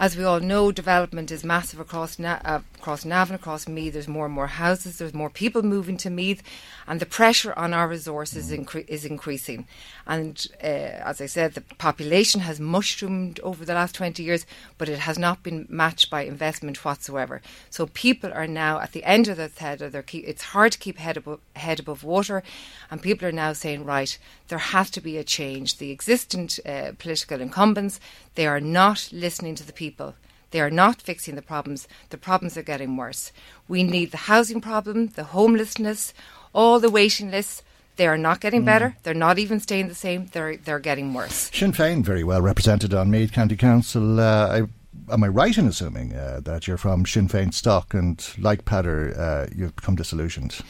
S9: As we all know, development is massive across Na- uh, across Navan, across Meath. There's more and more houses. There's more people moving to Meath, and the pressure on our resources incre- is increasing. And uh, as I said, the population has mushroomed over the last 20 years, but it has not been matched by investment whatsoever. So people are now at the end of the tether. Keep, it's hard to keep head above, head above water, and people are now saying, right, there has to be a change. The existing uh, political incumbents they are not listening to the people. They are not fixing the problems. The problems are getting worse. We need the housing problem, the homelessness, all the waiting lists. They are not getting mm. better. They're not even staying the same. They're they're getting worse.
S3: Sinn Féin very well represented on Meath County Council. Uh, I, am I right in assuming uh, that you're from Sinn Féin stock and like Peadar, uh, you've become disillusioned?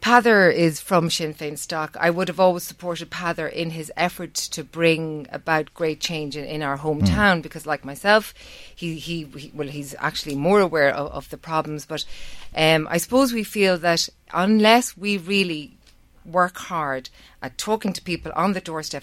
S9: Peadar is from Sinn Féin stock. I would have always supported Peadar in his effort to bring about great change in, in our hometown mm. because, like myself, he, he, he, well, he's actually more aware of, of the problems. But um, I suppose we feel that unless we really work hard at talking to people on the doorstep.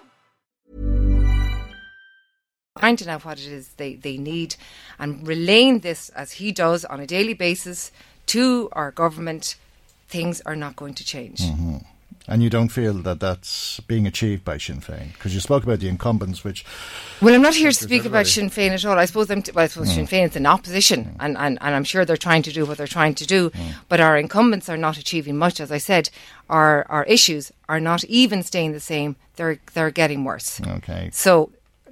S9: finding out what it is they, they need and relaying this as he does on a daily basis to our government, things are not going to change.
S3: Mm-hmm. And you don't feel that that's being achieved by Sinn Féin because you spoke about the incumbents, which.
S9: Well, I'm not here to speak about Sinn Féin at all. I suppose, I'm t- well, I suppose mm. Sinn Féin is in opposition, mm. and, and, and I'm sure they're trying to do what they're trying to do. Mm. But our incumbents are not achieving much. As I said, our our issues are not even staying the same. They're they're getting worse.
S3: Okay.
S9: So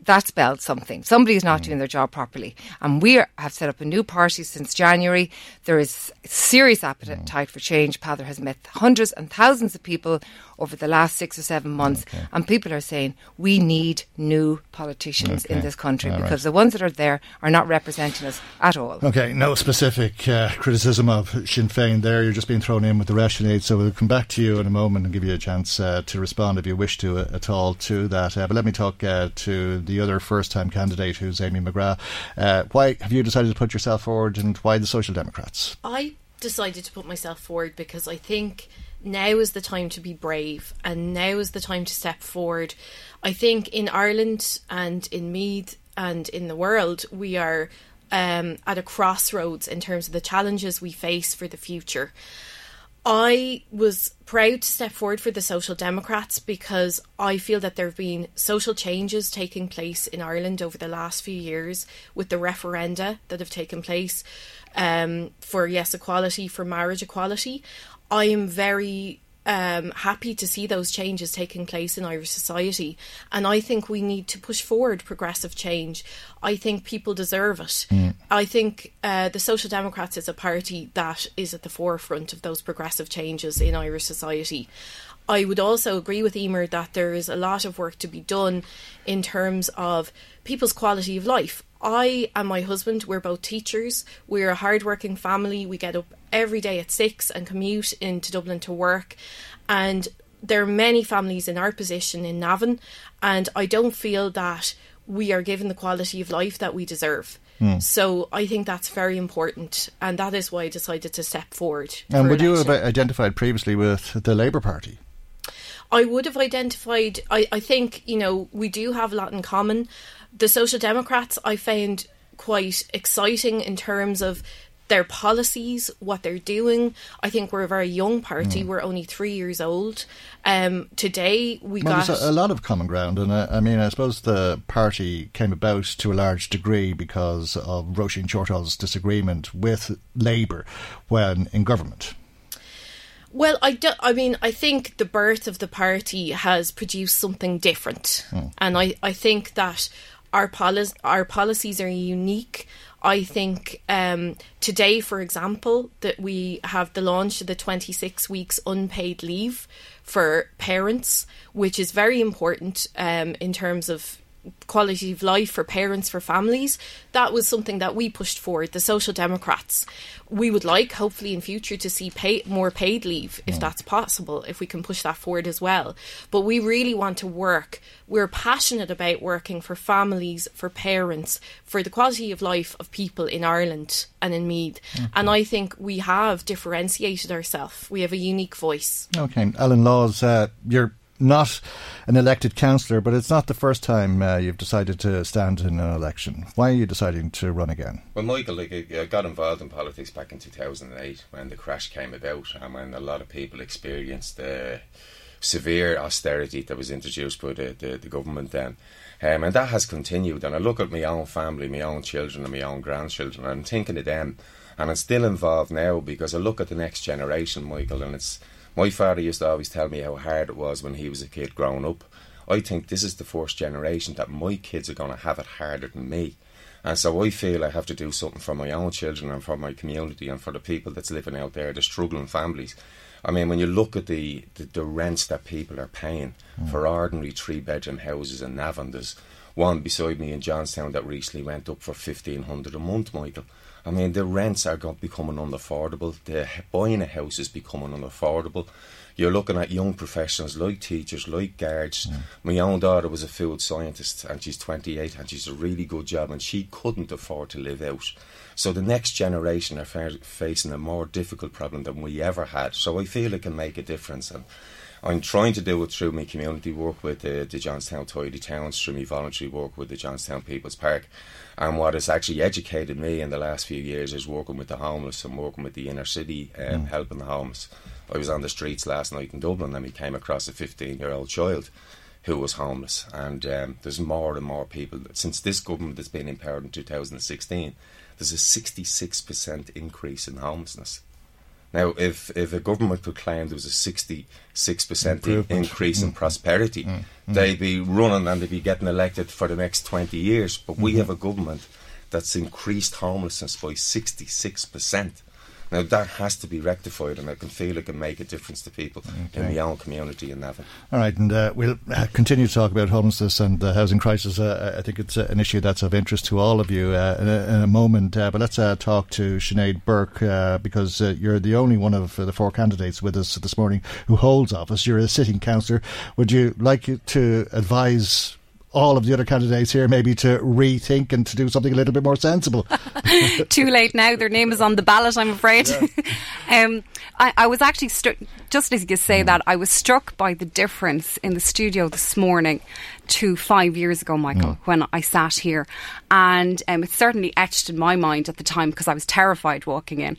S9: that spelled something. Somebody is not mm. doing their job properly. And we are, have set up a new party since January. There is serious appetite mm. for change. Peadar has met hundreds and thousands of people over the last six or seven months. Okay. And people are saying we need new politicians okay. in this country all because right. the ones that are there are not representing us at all.
S3: Okay, no specific uh, criticism of Sinn Féin there. You're just being thrown in with the rest So we'll come back to you in a moment and give you a chance uh, to respond if you wish to uh, at all to that. Uh, but let me talk uh, to the other first time candidate who's Amy McGrath. Uh, why have you decided to put yourself forward and why the Social Democrats?
S10: I decided to put myself forward because I think now is the time to be brave and now is the time to step forward. I think in Ireland and in Meath and in the world, we are um, at a crossroads in terms of the challenges we face for the future. I was proud to step forward for the Social Democrats because I feel that there have been social changes taking place in Ireland over the last few years with the referenda that have taken place um, for yes equality, for marriage equality. I am very um, happy to see those changes taking place in Irish society. And I think we need to push forward progressive change. I think people deserve it. Mm. I think uh, the Social Democrats is a party that is at the forefront of those progressive changes in Irish society. I would also agree with Emer that there is a lot of work to be done in terms of people's quality of life. I and my husband, we're both teachers. We're a hardworking family. We get up every day at six and commute into Dublin to work. And there are many families in our position in Navan, and I don't feel that we are given the quality of life that we deserve. Mm. So I think that's very important, and that is why I decided to step forward.
S3: And would you have identified previously with the Labour Party?
S10: I would have identified. I, I think you know we do have a lot in common. The Social Democrats I found quite exciting in terms of their policies, what they're doing. I think we're a very young party. Mm. We're only three years old. Um, today we
S3: well,
S10: got
S3: there's a, a, lot of common ground, and uh, I mean, I suppose the party came about to a large degree because of Roisin Shortall's disagreement with Labour when in government.
S10: Well, I, do, I mean, I think the birth of the party has produced something different, mm. and I, I think that our poli- our policies are unique. I think um, today, for example, that we have the launch of the 26 weeks unpaid leave for parents, which is very important um, in terms of quality of life for parents, for families. That was something that we pushed forward, the Social Democrats. We would like, hopefully, in future to see pay, more paid leave, if mm. that's possible, if we can push that forward as well. But we really want to work. We're passionate about working for families, for parents, for the quality of life of people in Ireland and in Meath. Okay. And I think we have differentiated ourselves. We have a unique voice.
S3: Okay. Alan Laws, uh, you're not an elected councillor, but it's not the first time uh, you've decided to stand in an election. Why are you deciding to run again?
S11: Well, Michael, like, I got involved in politics back in 2008 when the crash came about and when a lot of people experienced the severe austerity that was introduced by the, the, the government then. Um, and that has continued. And I look at my own family, my own children, and my own grandchildren, and I'm thinking of them. And I'm still involved now because I look at the next generation, Michael, and it's my father used to always tell me how hard it was when he was a kid growing up. I think this is the first generation that my kids are going to have it harder than me. And so I feel I have to do something for my own children and for my community and for the people that's living out there, the struggling families. I mean, when you look at the, the, the rents that people are paying mm. for ordinary three bedroom houses in Navan, there's one beside me in Johnstown that recently went up for 1500 a month, Michael. I mean, the rents are becoming unaffordable. The buying a house is becoming unaffordable. You're looking at young professionals like teachers, like guards. Mm. My own daughter was a field scientist, and she's 28, and she's a really good job, and she couldn't afford to live out. So the next generation are facing a more difficult problem than we ever had. So I feel it can make a difference, and I'm trying to do it through my community work with the, the Johnstown Tidy Towns, through my voluntary work with the Johnstown People's Park. And what has actually educated me in the last few years is working with the homeless and working with the inner city, um, mm. helping the homeless. I was on the streets last night in Dublin and we came across a 15 year old child who was homeless. And um, there's more and more people. Since this government has been in power in 2016, there's a 66% increase in homelessness. Now, if, if a government could claim there was a 66% increase in mm. prosperity, mm. they'd be running and they'd be getting elected for the next 20 years. But we mm-hmm. have a government that's increased homelessness by 66%. Now that has to be rectified, and I can feel it can make a difference to people okay. in the own community in Navan.
S3: All right, and uh, we'll uh, continue to talk about homelessness and the housing crisis. Uh, I think it's uh, an issue that's of interest to all of you uh, in a, in, a, moment. Uh, but let's talk to Sinead Burke because you're the only one of the four candidates with us this morning who holds office. You're a sitting councillor. Would you like to advise all of the other candidates here maybe to rethink and to do something a little bit more sensible.
S12: Too late now. Their name is on the ballot, I'm afraid. Yeah. um, I, I, was actually, just as you say that, I was struck by the difference in the studio this morning to five years ago, Michael, mm. when I sat here. And um, it certainly etched in my mind at the time because I was terrified walking in.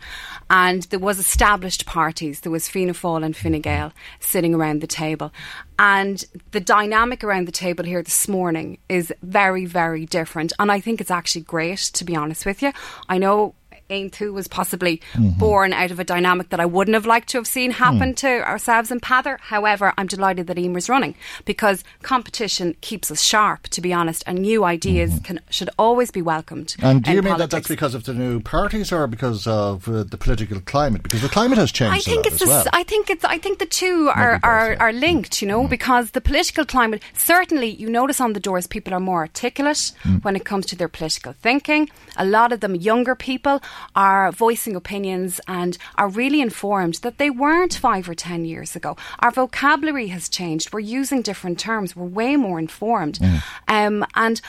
S12: And there was established parties. There was Fianna Fáil and Fine Gael sitting around the table. And the dynamic around the table here this morning is very, very different. And I think it's actually great, to be honest with you. I know Aontú was possibly mm-hmm. born out of a dynamic that I wouldn't have liked to have seen happen mm. to ourselves in Peadar. However, I'm delighted that Emer's running because competition keeps us sharp, to be honest, and new ideas mm-hmm. can, should always be welcomed.
S3: And do you mean politics. that that's because of the new parties or because of uh, the political climate? Because the climate has changed. I
S12: think it's. Well. I think it's. I think the two are both, are, yeah. are linked. You know, mm. because the political climate certainly you notice on the doors people are more articulate mm. when it comes to their political thinking. A lot of them younger people are voicing opinions and are really informed that they weren't five or ten years ago. Our vocabulary has changed. We're using different terms. We're way more informed. Mm. Um, and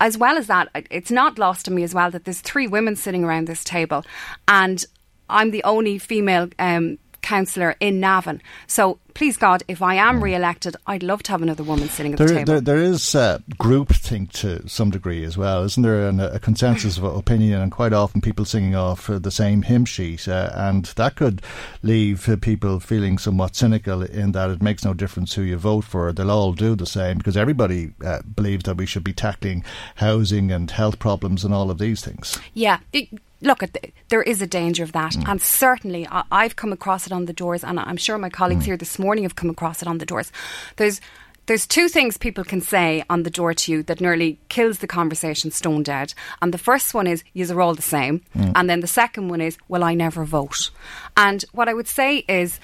S12: as well as that, it's not lost on me as well that there's three women sitting around this table, and I'm the only female um, councillor in Navan. So please God, if I am re-elected, I'd love to have another woman sitting at
S3: there,
S12: the table.
S3: There, there is uh, groupthink to some degree as well, isn't there? And a, consensus of opinion, and quite often people singing off the same hymn sheet, uh, and that could leave people feeling somewhat cynical in that it makes no difference who you vote for; they'll all do the same because everybody uh, believes that we should be tackling housing and health problems and all of these things.
S12: Yeah. It, look, there is a danger of that, mm. and certainly I, have come across it on the doors, and I'm sure my colleagues mm. here this morning have come across it on the doors. There's there's two things people can say on the door to you that nearly kills the conversation stone dead. And the first one is, you're all the same. Mm. And then the second one is, well, I never vote. And what I would say is,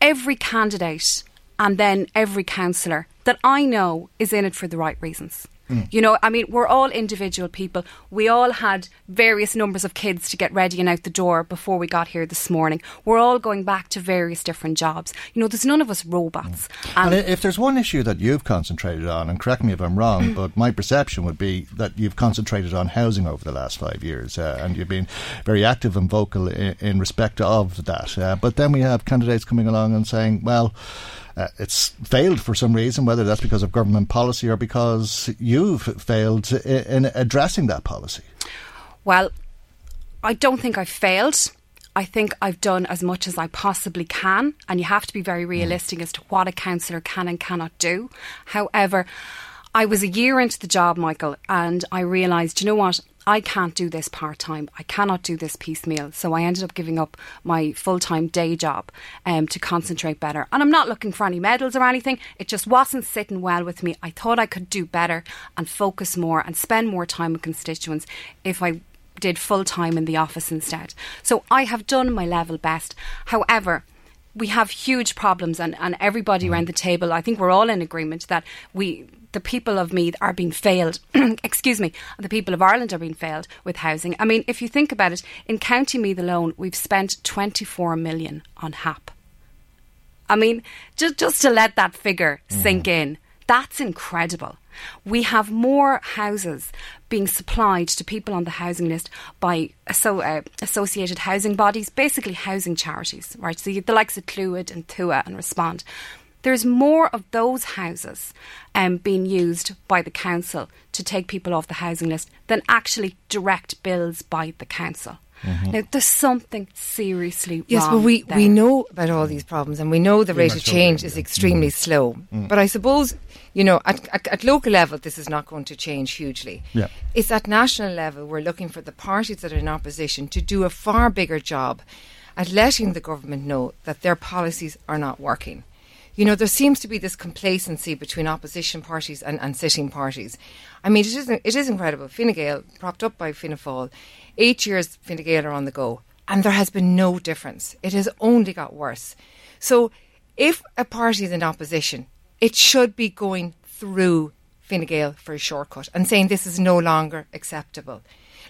S12: every candidate and then every councillor that I know is in it for the right reasons. Mm. You know, I mean, we're all individual people. We all had various numbers of kids to get ready and out the door before we got here this morning. We're all going back to various different jobs. You know, there's none of us robots.
S3: Mm. And, and, if there's one issue that you've concentrated on, and correct me if I'm wrong, but my perception would be that you've concentrated on housing over the last five years, uh, and you've been very active and vocal in, in respect of that. Uh, but then we have candidates coming along and saying, well, uh, it's failed for some reason, whether that's because of government policy or because you've failed in, in addressing that policy.
S12: Well, I don't think I've failed. I think I've done as much as I possibly can, and you have to be very realistic mm. as to what a councillor can and cannot do. However, I was a year into the job, Michael, and I realised, you know what? I can't do this part time. I cannot do this piecemeal. So I ended up giving up my full time day job um, to concentrate better. And I'm not looking for any medals or anything. It just wasn't sitting well with me. I thought I could do better and focus more and spend more time with constituents if I did full time in the office instead. So I have done my level best. However, we have huge problems and, and everybody around the table, I think we're all in agreement that we the people of Meath are being failed, excuse me, the people of Ireland are being failed with housing. I mean, if you think about it, in County Meath alone, we've spent 24 million on HAP. I mean, just, just to let that figure mm. sink in, that's incredible. We have more houses being supplied to people on the housing list by so, uh, associated housing bodies, basically housing charities, right? So the likes of Clúid and Tuath and Respond there's more of those houses um, being used by the council to take people off the housing list than actually direct bills by the council. Mm-hmm. Now, there's something seriously
S9: yes,
S12: wrong.
S9: Yes, but we,
S12: there.
S9: we know about all these problems and we know the rate of change is extremely mm. slow. Mm. But I suppose, you know, at, at, at, local level, this is not going to change hugely.
S3: Yeah.
S9: It's at national level, we're looking for the parties that are in opposition to do a far bigger job at letting the government know that their policies are not working. You know, there seems to be this complacency between opposition parties and, and sitting parties. I mean, it is, it is incredible. Fine Gael, propped up by Fianna Fáil, eight years Fine Gael are on the go, and there has been no difference. It has only got worse. So, if a party is in opposition, it should be going through Fine Gael for a shortcut and saying this is no longer acceptable.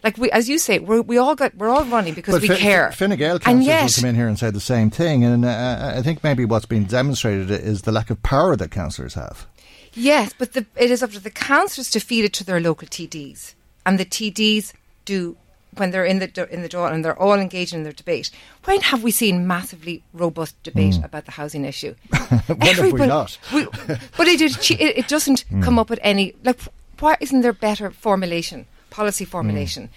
S9: Like we, as you say, we're, we all got we're all running because
S3: but
S9: we
S3: F-
S9: care.
S3: Fine Gael councillors yet, will come in here and say the same thing, and uh, I think maybe what's been demonstrated is the lack of power that councillors have.
S9: Yes, but the, it is up to the councillors to feed it to their local TDs, and the TDs do when they're in the in the Dáil and they're all engaged in their debate. When have we seen massively robust debate mm. about the housing issue?
S3: when have we not?
S9: we, but it, it, it doesn't mm. come up with any like. Why isn't there better formulation, policy formulation? Mm.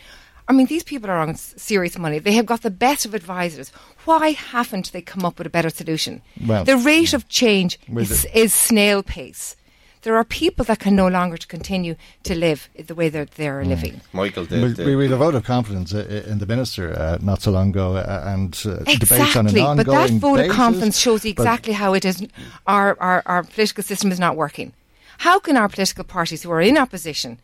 S9: I mean, these people are on serious money. They have got the best of advisors. Why haven't they come up with a better solution? Well, the rate of change is, is snail pace there are people that can no longer to continue to live the way that they're mm. living.
S11: Michael,
S3: the, the we, we had a vote of confidence in the minister uh, not so long ago, uh, and uh,
S9: exactly,
S3: debates on an ongoing
S9: But that vote
S3: basis,
S9: of confidence shows exactly how it is. Our, our our political system is not working. How can our political parties who are in opposition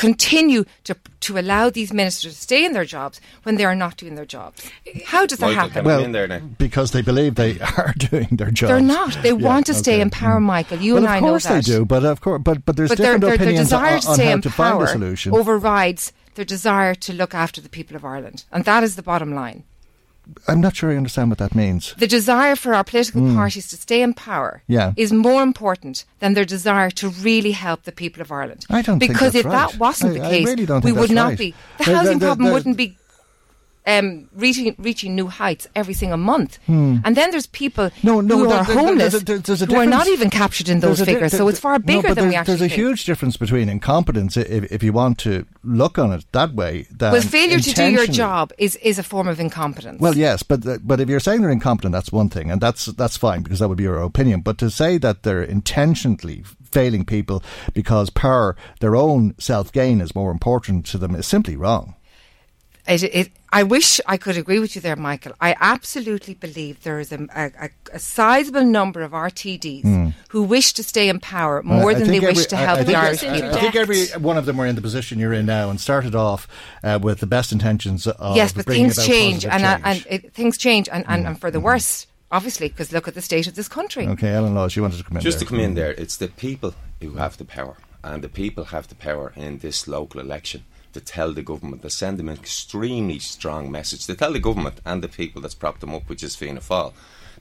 S9: continue to to allow these ministers to stay in their jobs when they are not doing their jobs. How does
S11: Michael,
S9: that happen?
S3: Well, because they believe they are doing their jobs.
S9: They're not. They yeah, want to stay in power, mm. Michael. You
S3: well,
S9: and I
S3: know that.
S9: Of
S3: course they do, but of course, but but there's
S9: but
S3: different
S9: their,
S3: opinions
S9: their desire
S3: on,
S9: to
S3: on how
S9: in
S3: to find a solution.
S9: overrides their desire to look after the people of Ireland, and that is the bottom line.
S3: I'm not sure I understand what that means.
S9: The desire for our political mm. parties to stay in power
S3: yeah.
S9: is more important than their desire to really help the people of Ireland.
S3: I don't
S9: because
S3: if
S9: right. that wasn't
S3: I,
S9: the case,
S3: really
S9: we would not
S3: right.
S9: be. The housing problem wouldn't be um, reaching reaching new heights every single month.
S3: Hmm.
S9: And then there's people
S3: no, no,
S9: who
S3: no,
S9: are
S3: there,
S9: homeless
S3: there's a, there's a
S9: who are not even captured in those figures. Di- so it's far bigger
S3: no,
S9: than we
S3: actually.
S9: There's
S3: a
S9: think.
S3: huge difference between incompetence, if, if you want to look on it that way.
S9: well, failure to do your job is, is a form of incompetence.
S3: Well, yes, but but if you're saying they're incompetent, that's one thing, and that's that's fine because that would be your opinion. But to say that they're intentionally failing people because power, their own self gain, is more important to them is simply wrong.
S9: It, it, I wish I could agree with you there, Michael. I absolutely believe there is a, a, a sizable number of RTDs mm. who wish to stay in power more than they
S3: every,
S9: wish to help
S3: I,
S9: the Irish
S3: I,
S9: people.
S3: I think every one of them were in the position you're in now and started off uh, with the best intentions of
S9: yes, but things change,
S3: and,
S9: uh,
S3: change.
S9: and it, things change, and, and, mm. and for the worse. Obviously, because look at the state of this country.
S3: Okay, Alan Laws, you wanted to come in.
S11: Just
S3: there.
S11: to come in there, it's the people who have the power, and the people have the power in this local election to tell the government, to send them an extremely strong message, to tell the government and the people that's propped them up, which is Fianna Fáil,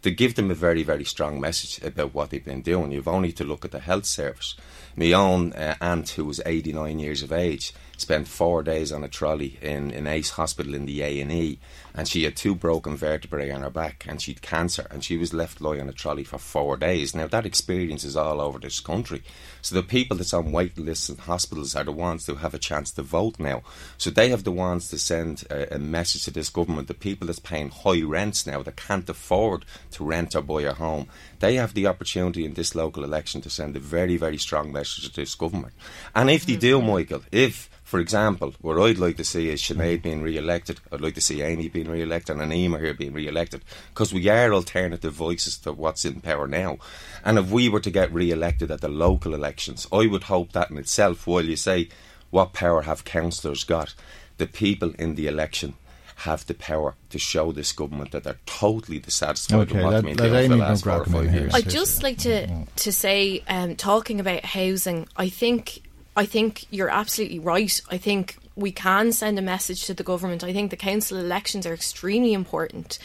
S11: to give them a very, very strong message about what they've been doing. You've only to look at the health service. My own uh, aunt, who was 89 years of age, spent four days on a trolley in, in Ace Hospital in the A&E and she had two broken vertebrae on her back and she'd cancer and she was left lying on a trolley for four days. Now that experience is all over this country. So the people that's on waiting lists in hospitals are the ones who have a chance to vote now. So they have the ones to send a, a message to this government. The people that's paying high rents now that can't afford to rent or buy a home, they have the opportunity in this local election to send a very, very strong message to this government. And if they do, mm-hmm. Michael, if for example, what I'd like to see is Sinead being re-elected. I'd like to see Amy being re-elected and Emer here being re-elected because we are alternative voices to what's in power now. And if we were to get re-elected at the local elections, I would hope that in itself, while you say what power have councillors got, the people in the election have the power to show this government that they're totally dissatisfied
S3: okay,
S11: with what
S3: that,
S11: been
S3: that
S11: doing
S3: for
S11: the
S3: last
S11: four or five years.
S10: I'd just like to, to say, um, talking about housing, I think I think you're absolutely right. I think we can send a message to the government. I think the council elections are extremely important.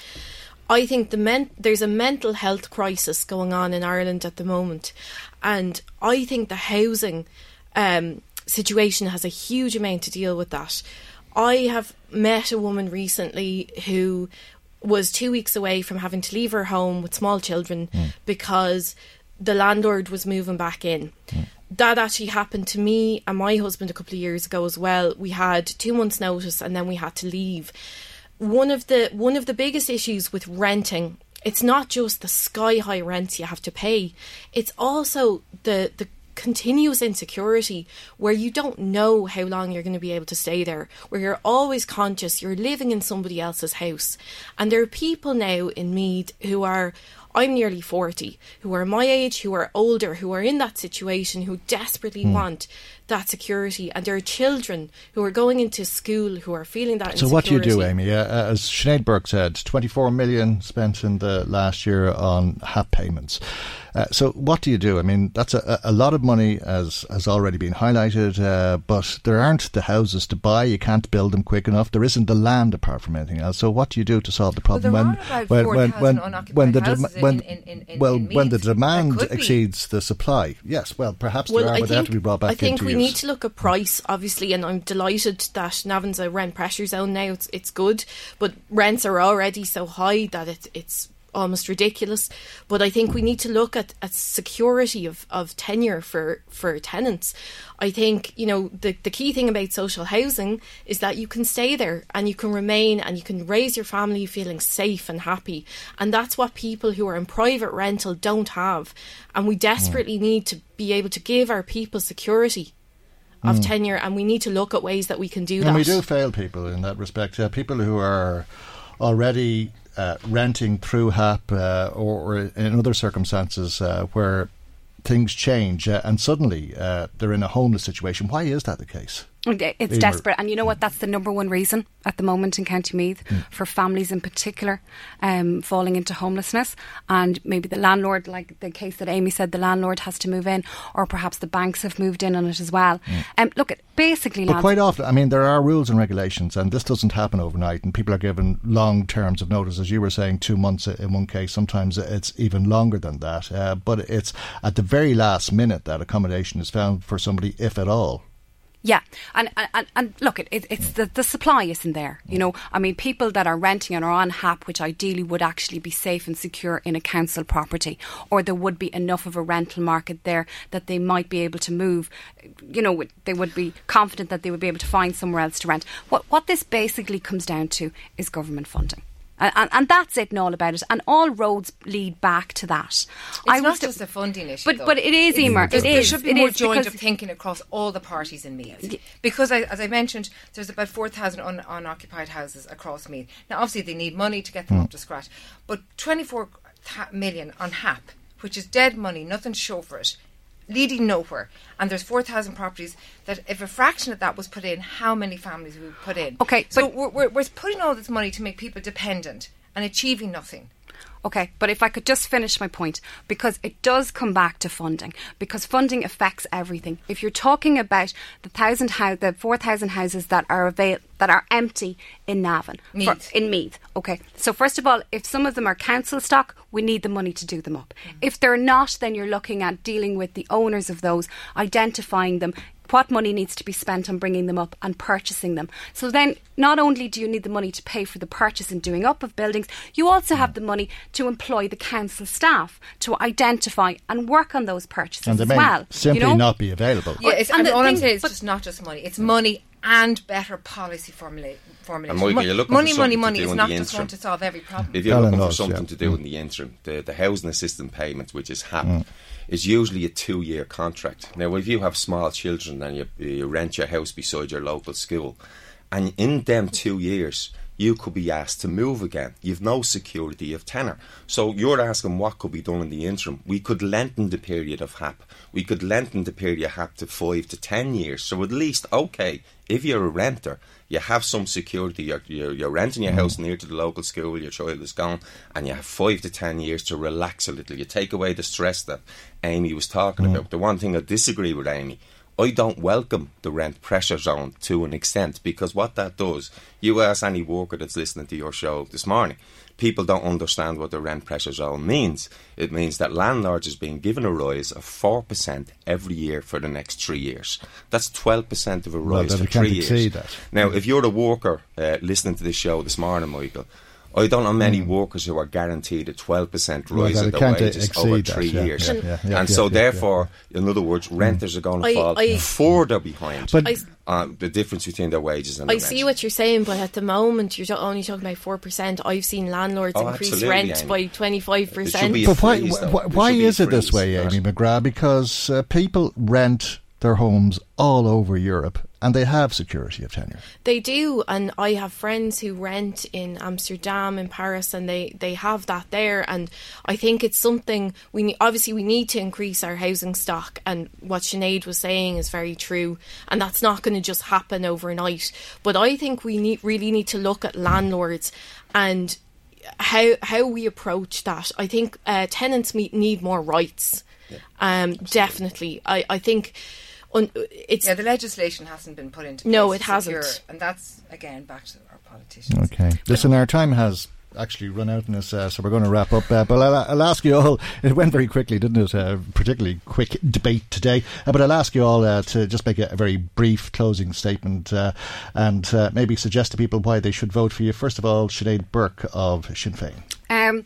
S10: I think the men- there's a mental health crisis going on in Ireland at the moment, and I think the housing um, situation has a huge amount to deal with that. I have met a woman recently who was two weeks away from having to leave her home with small children mm. because the landlord was moving back in. Mm that actually happened to me and my husband a couple of years ago as well. We had two months' notice and then we had to leave. One of the one of the biggest issues with renting, it's not just the sky high rents you have to pay. It's also the the continuous insecurity where you don't know how long you're going to be able to stay there, where you're always conscious you're living in somebody else's house. And there are people now in Meath who are I'm nearly 40, who are my age, who are older, who are in that situation, who desperately mm. want that security. And there are children who are going into school who are feeling that
S3: So, what do you do, Amy? Uh, as Sinead Burke said, 24 million spent in the last year on HAP payments. Uh, so, what do you do? I mean, that's a, a lot of money, as has already been highlighted, uh, but there aren't the houses to buy. You can't build them quick enough. There isn't the land apart from anything else. So, what do you do to solve the problem
S9: well, when, when, when, when, when the de- when in, in, in,
S3: well when the demand exceeds the supply? Yes, well, perhaps
S10: well,
S3: there are,
S10: but
S3: they have to be brought back. I
S10: think we
S3: use.
S10: need to look at price, obviously, and I'm delighted that Navan's a rent pressure zone now. It's it's good, but rents are already so high that it, it's almost ridiculous. But I think we need to look at, at security of, of tenure for, for tenants. I think, you know, the, the key thing about social housing is that you can stay there and you can remain and you can raise your family feeling safe and happy. And that's what people who are in private rental don't have. And we desperately need to be able to give our people security of mm. tenure and we need to look at ways that we can do
S3: and
S10: that.
S3: And we do fail people in that respect. Uh, people who are already uh, renting through HAP uh, or, or, in other circumstances uh, where things change uh, and suddenly uh, they're in a homeless situation. Why is that the case?
S12: It's desperate, and you know what? That's the number one reason at the moment in County Meath mm. for families in particular um, falling into homelessness. And maybe the landlord, like the case that Amy said, the landlord has to move in, or perhaps the banks have moved in on it as well. Mm. Um, look, at basically,
S3: but quite often, I mean, there are rules and regulations, and this doesn't happen overnight. And people are given long terms of notice, as you were saying, two months in one case. Sometimes it's even longer than that. Uh, but it's at the very last minute that accommodation is found for somebody, if at all.
S12: Yeah, and and, and look, it, it's the, the supply isn't there. You know, I mean, people that are renting and are on HAP, which ideally would actually be safe and secure in a council property, or there would be enough of a rental market there that they might be able to move. You know, they would be confident that they would be able to find somewhere else to rent. What what this basically comes down to is government funding. And, and, and, that's it and all about it. And all roads lead back to that.
S9: It's I not just a funding issue.
S12: But, but it is, Emer. It
S9: there
S12: is.
S9: should be
S12: it
S9: more joint of thinking across all the parties in Meath. Because, I, as I mentioned, there's about 4,000 un, unoccupied houses across Meath. Now, obviously, they need money to get them mm. up to scratch. But 24 million on HAP, which is dead money, nothing to show for it, leading nowhere. And there's 4,000 properties that if a fraction of that was put in, how many families would we put in?
S12: Okay.
S9: So we're, we're, we're putting all this money to make people dependent and achieving nothing.
S12: Okay, but if I could just finish my point, because it does come back to funding, because funding affects everything. If you're talking about the thousand house, the four thousand houses that are avail- that are empty in Navan,
S9: Meath.
S12: For, in Meath. Okay, so first of all, if some of them are council stock, we need the money to do them up. Mm-hmm. If they're not, then you're looking at dealing with the owners of those, identifying them, what money needs to be spent on bringing them up and purchasing them. So then, not only do you need the money to pay for the purchase and doing up of buildings, you also have the money to employ the council staff to identify and work on those purchases
S3: and they
S12: as well.
S3: Simply
S12: you know?
S3: not be available.
S9: Yeah, it's, and, all thing, I'm saying is just not just money; it's money and better policy formulation.
S11: And Michael, you're
S9: money,
S11: for
S9: money, money
S11: is
S9: not just going to solve every problem.
S11: If you're looking for something yeah. to do in the interim, the, the housing assistance payments, which is HAP, mm is usually a two year contract. Now, if you have small children and you, you rent your house beside your local school, and in them two years, you could be asked to move again. You've no security of tenure. So you're asking what could be done in the interim. We could lengthen the period of HAP. We could lengthen the period of HAP to five to ten years. So at least, okay, if you're a renter, you have some security. You're, you're, you're renting your mm. house near to the local school, your child is gone, and you have five to ten years to relax a little. You take away the stress that Amy was talking mm. about. The one thing I disagree with Amy, I don't welcome the rent pressure zone to an extent because what that does, you ask any worker that's listening to your show this morning, people don't understand what the rent pressure zone means. It means that landlords is being given a rise of 4% every year for the next three years. That's 12% of a rise well, for three years.
S3: That.
S11: Now, if you're a worker uh, listening to this show this morning, Michael, I don't know many mm. workers who are guaranteed a 12% rise in their wages over three that, years. Yeah, yeah, and so, therefore, in other words, renters are going to I, fall I, further behind. But I, um, the difference between their wages and
S10: I see what you're saying, but at the moment you're only talking about four percent. I've seen landlords oh, increase rent Amy. by twenty five percent.
S3: But why, why, why is it this way, Amy McGrath? Because uh, people rent their homes all over Europe and they have security of tenure.
S10: They do, and I have friends who rent in Amsterdam, in Paris, and they, they have that there. And I think it's something we need, obviously we need to increase our housing stock. And what Sinead was saying is very true, and that's not going to just happen overnight. But I think we need really need to look at landlords and how how we approach that. I think uh, tenants need more rights. Yeah, um, definitely, I I think un, it's
S9: yeah the legislation hasn't been put into
S10: place. No, it hasn't, secure,
S9: and that's again back to our politicians.
S3: Okay, listen, our time has actually run out in this, uh, so we're going to wrap up. Uh, but I'll, I'll, ask you all. It went very quickly, didn't it? Uh, particularly quick debate today. Uh, but I'll ask you all uh, to just make a, a, very brief closing statement uh, and maybe suggest to people why they should vote for you. First of all, Sinead Burke of Sinn Féin. Um,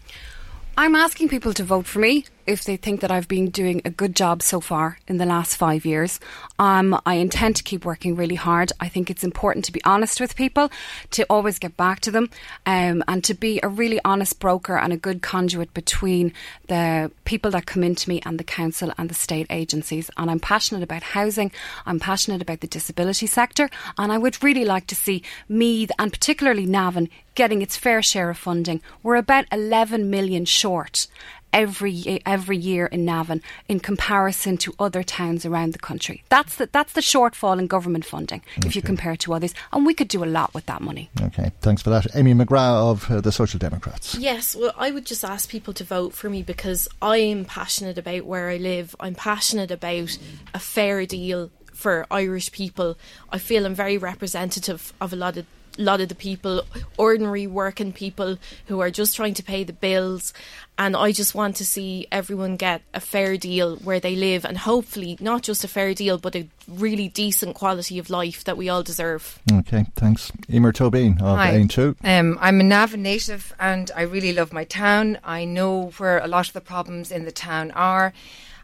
S12: I'm asking people to vote for me if they think that I've been doing a good job so far in the last five years. Um, I intend to keep working really hard. I think it's important to be honest with people, to always get back to them, um, and to be a really honest broker and a good conduit between the people that come into me and the council and the state agencies. And I'm passionate about housing, I'm passionate about the disability sector, and I would really like to see Meath and particularly Navan getting its fair share of funding. We're about 11 million short every every year in Navan in comparison to other towns around the country. That's the that's the shortfall in government funding okay. if you compare to others, and we could do a lot with that money.
S3: Okay, thanks for that, Amy McGrath of uh, the Social Democrats.
S10: Yes, well, I would just ask people to vote for me because I'm passionate about where I live. I'm passionate about a fair deal for Irish people. I feel I'm very representative of a lot of a lot of the people, ordinary working people who are just trying to pay the bills. And I just want to see everyone get a fair deal where they live and hopefully not just a fair deal, but a really decent quality of life that we all deserve.
S3: Okay, thanks. Emer Tobin of Hi. Aontú.
S9: Um, I'm a Navan native and I really love my town. I know where a lot of the problems in the town are.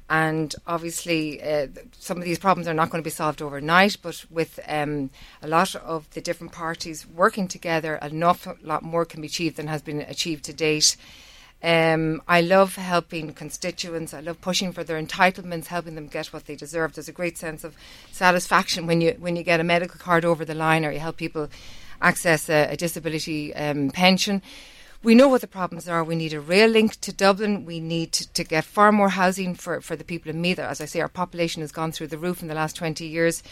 S9: And obviously, uh, some of these problems are not going to be solved overnight, but with um, a lot of the different parties working together, an awful lot more can be achieved than has been achieved to date. Um, I love helping constituents. I love pushing for their entitlements, helping them get what they deserve. There's a great sense of satisfaction when you when you get a medical card over the line, or you help people access a, a disability um, pension we know what the problems are. We need a rail link to Dublin. We need to, to, get far more housing for, for the people in Meath. As I say, our population has gone through the roof in the last 20 years.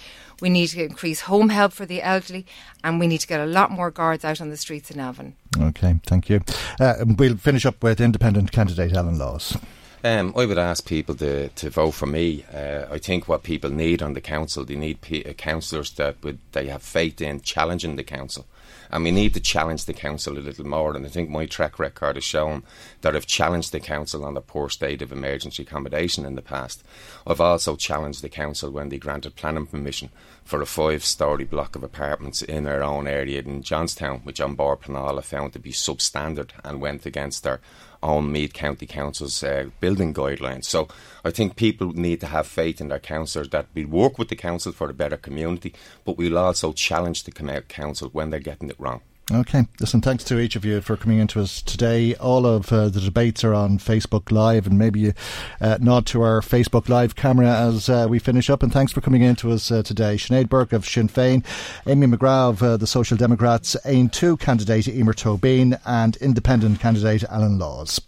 S9: We need to increase home help for the elderly, and we need to get a lot more guards out on the streets in Avon.
S3: Okay, thank you. Uh, we'll finish up with independent candidate Alan Laws.
S11: Um, I would ask people to, to vote for me. Uh, I think what people need on the council, they need p- uh, councillors that would they have faith in challenging the council and we need to challenge the council a little more. And I think my track record has shown that I've challenged the council on the poor state of emergency accommodation in the past. I've also challenged the council when they granted planning permission for a five story block of apartments in our own area in Johnstown, which An Bord Pleanála found to be substandard and went against their own Meath County Council's uh, building guidelines. So I think people need to have faith in their councillors that we work with the council for a better community, but we'll also challenge the council when they're getting it wrong.
S3: Okay. Listen, thanks to each of you for coming into us today. All of uh, the debates are on Facebook Live, and maybe you uh, nod to our Facebook Live camera as uh, we finish up. And thanks for coming into us uh, today. Sinead Burke of Sinn Féin, Amy McGrath of uh, the Social Democrats, Aontú candidate Emer Tobin, and independent candidate Alan Laws.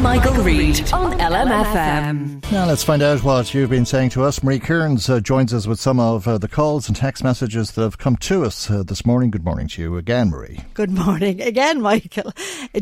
S2: Michael, Reade on LMFM.
S3: Now let's find out what you've been saying to us. Marie Kearns uh, joins us with some of uh, the calls and text messages that have come to us uh, this morning. Good morning to you again, Marie.
S7: Good morning again, Michael.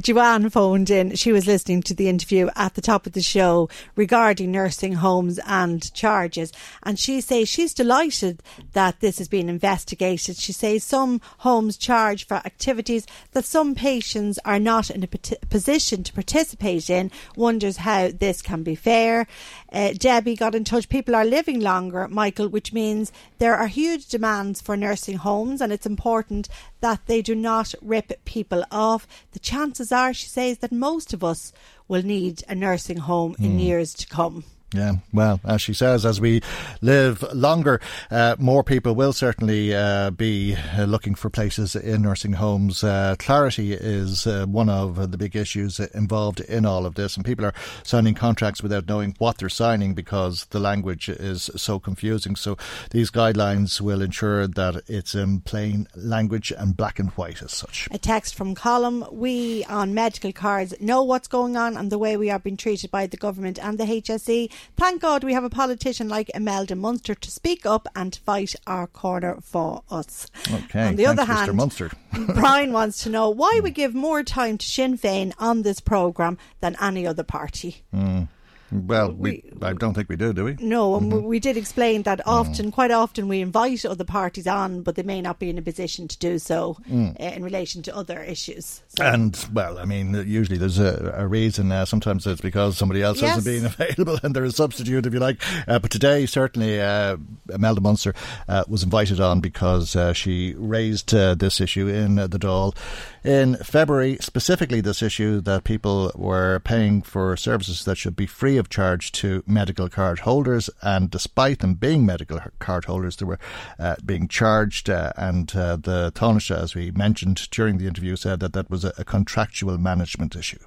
S7: Joanne phoned in. She was listening to the interview at the top of the show regarding nursing homes and charges, and she says she's delighted that this has been investigated. She says some homes charge for activities that some patients are not in a position to participate in in, wonders how this can be fair. Uh, Debbie got in touch. People are living longer, Michael, which means there are huge demands for nursing homes, and it's important that they do not rip people off. The chances are, she says, that most of us will need a nursing home in mm. years to come.
S3: Yeah, well, as she says, as we live longer, uh, more people will certainly uh, be uh, looking for places in nursing homes. Uh, clarity is uh, one of the big issues involved in all of this, and people are signing contracts without knowing what they're signing because the language is so confusing. So these guidelines will ensure that it's in plain language and black and white as such.
S7: A text from Colm: We on medical cards know what's going on and the way we are being treated by the government and the HSE. Thank God we have a politician like Imelda Munster to speak up and fight our corner for us.
S3: Okay. On the Thanks, other hand, Munster.
S7: Brian wants to know why we give more time to Sinn Féin on this programme than any other party.
S3: Mm. Well, we, we, I don't think we do, do we?
S7: No, and mm-hmm. we did explain that often, mm. quite often, we invite other parties on, but they may not be in a position to do so mm. uh, in relation to other issues.
S3: So. And well, I mean, usually there's a, a reason. Uh, sometimes it's because somebody else yes. isn't being available, and there's a substitute, if you like. Uh, but today, certainly, uh, Imelda Munster uh, was invited on because uh, she raised this issue in the Dáil in February, specifically this issue that people were paying for services that should be free of charge to medical card holders, and despite them being medical card holders, they were uh, being charged. Uh, and uh, the Taoiseach, as we mentioned during the interview, said that that was a, a contractual management issue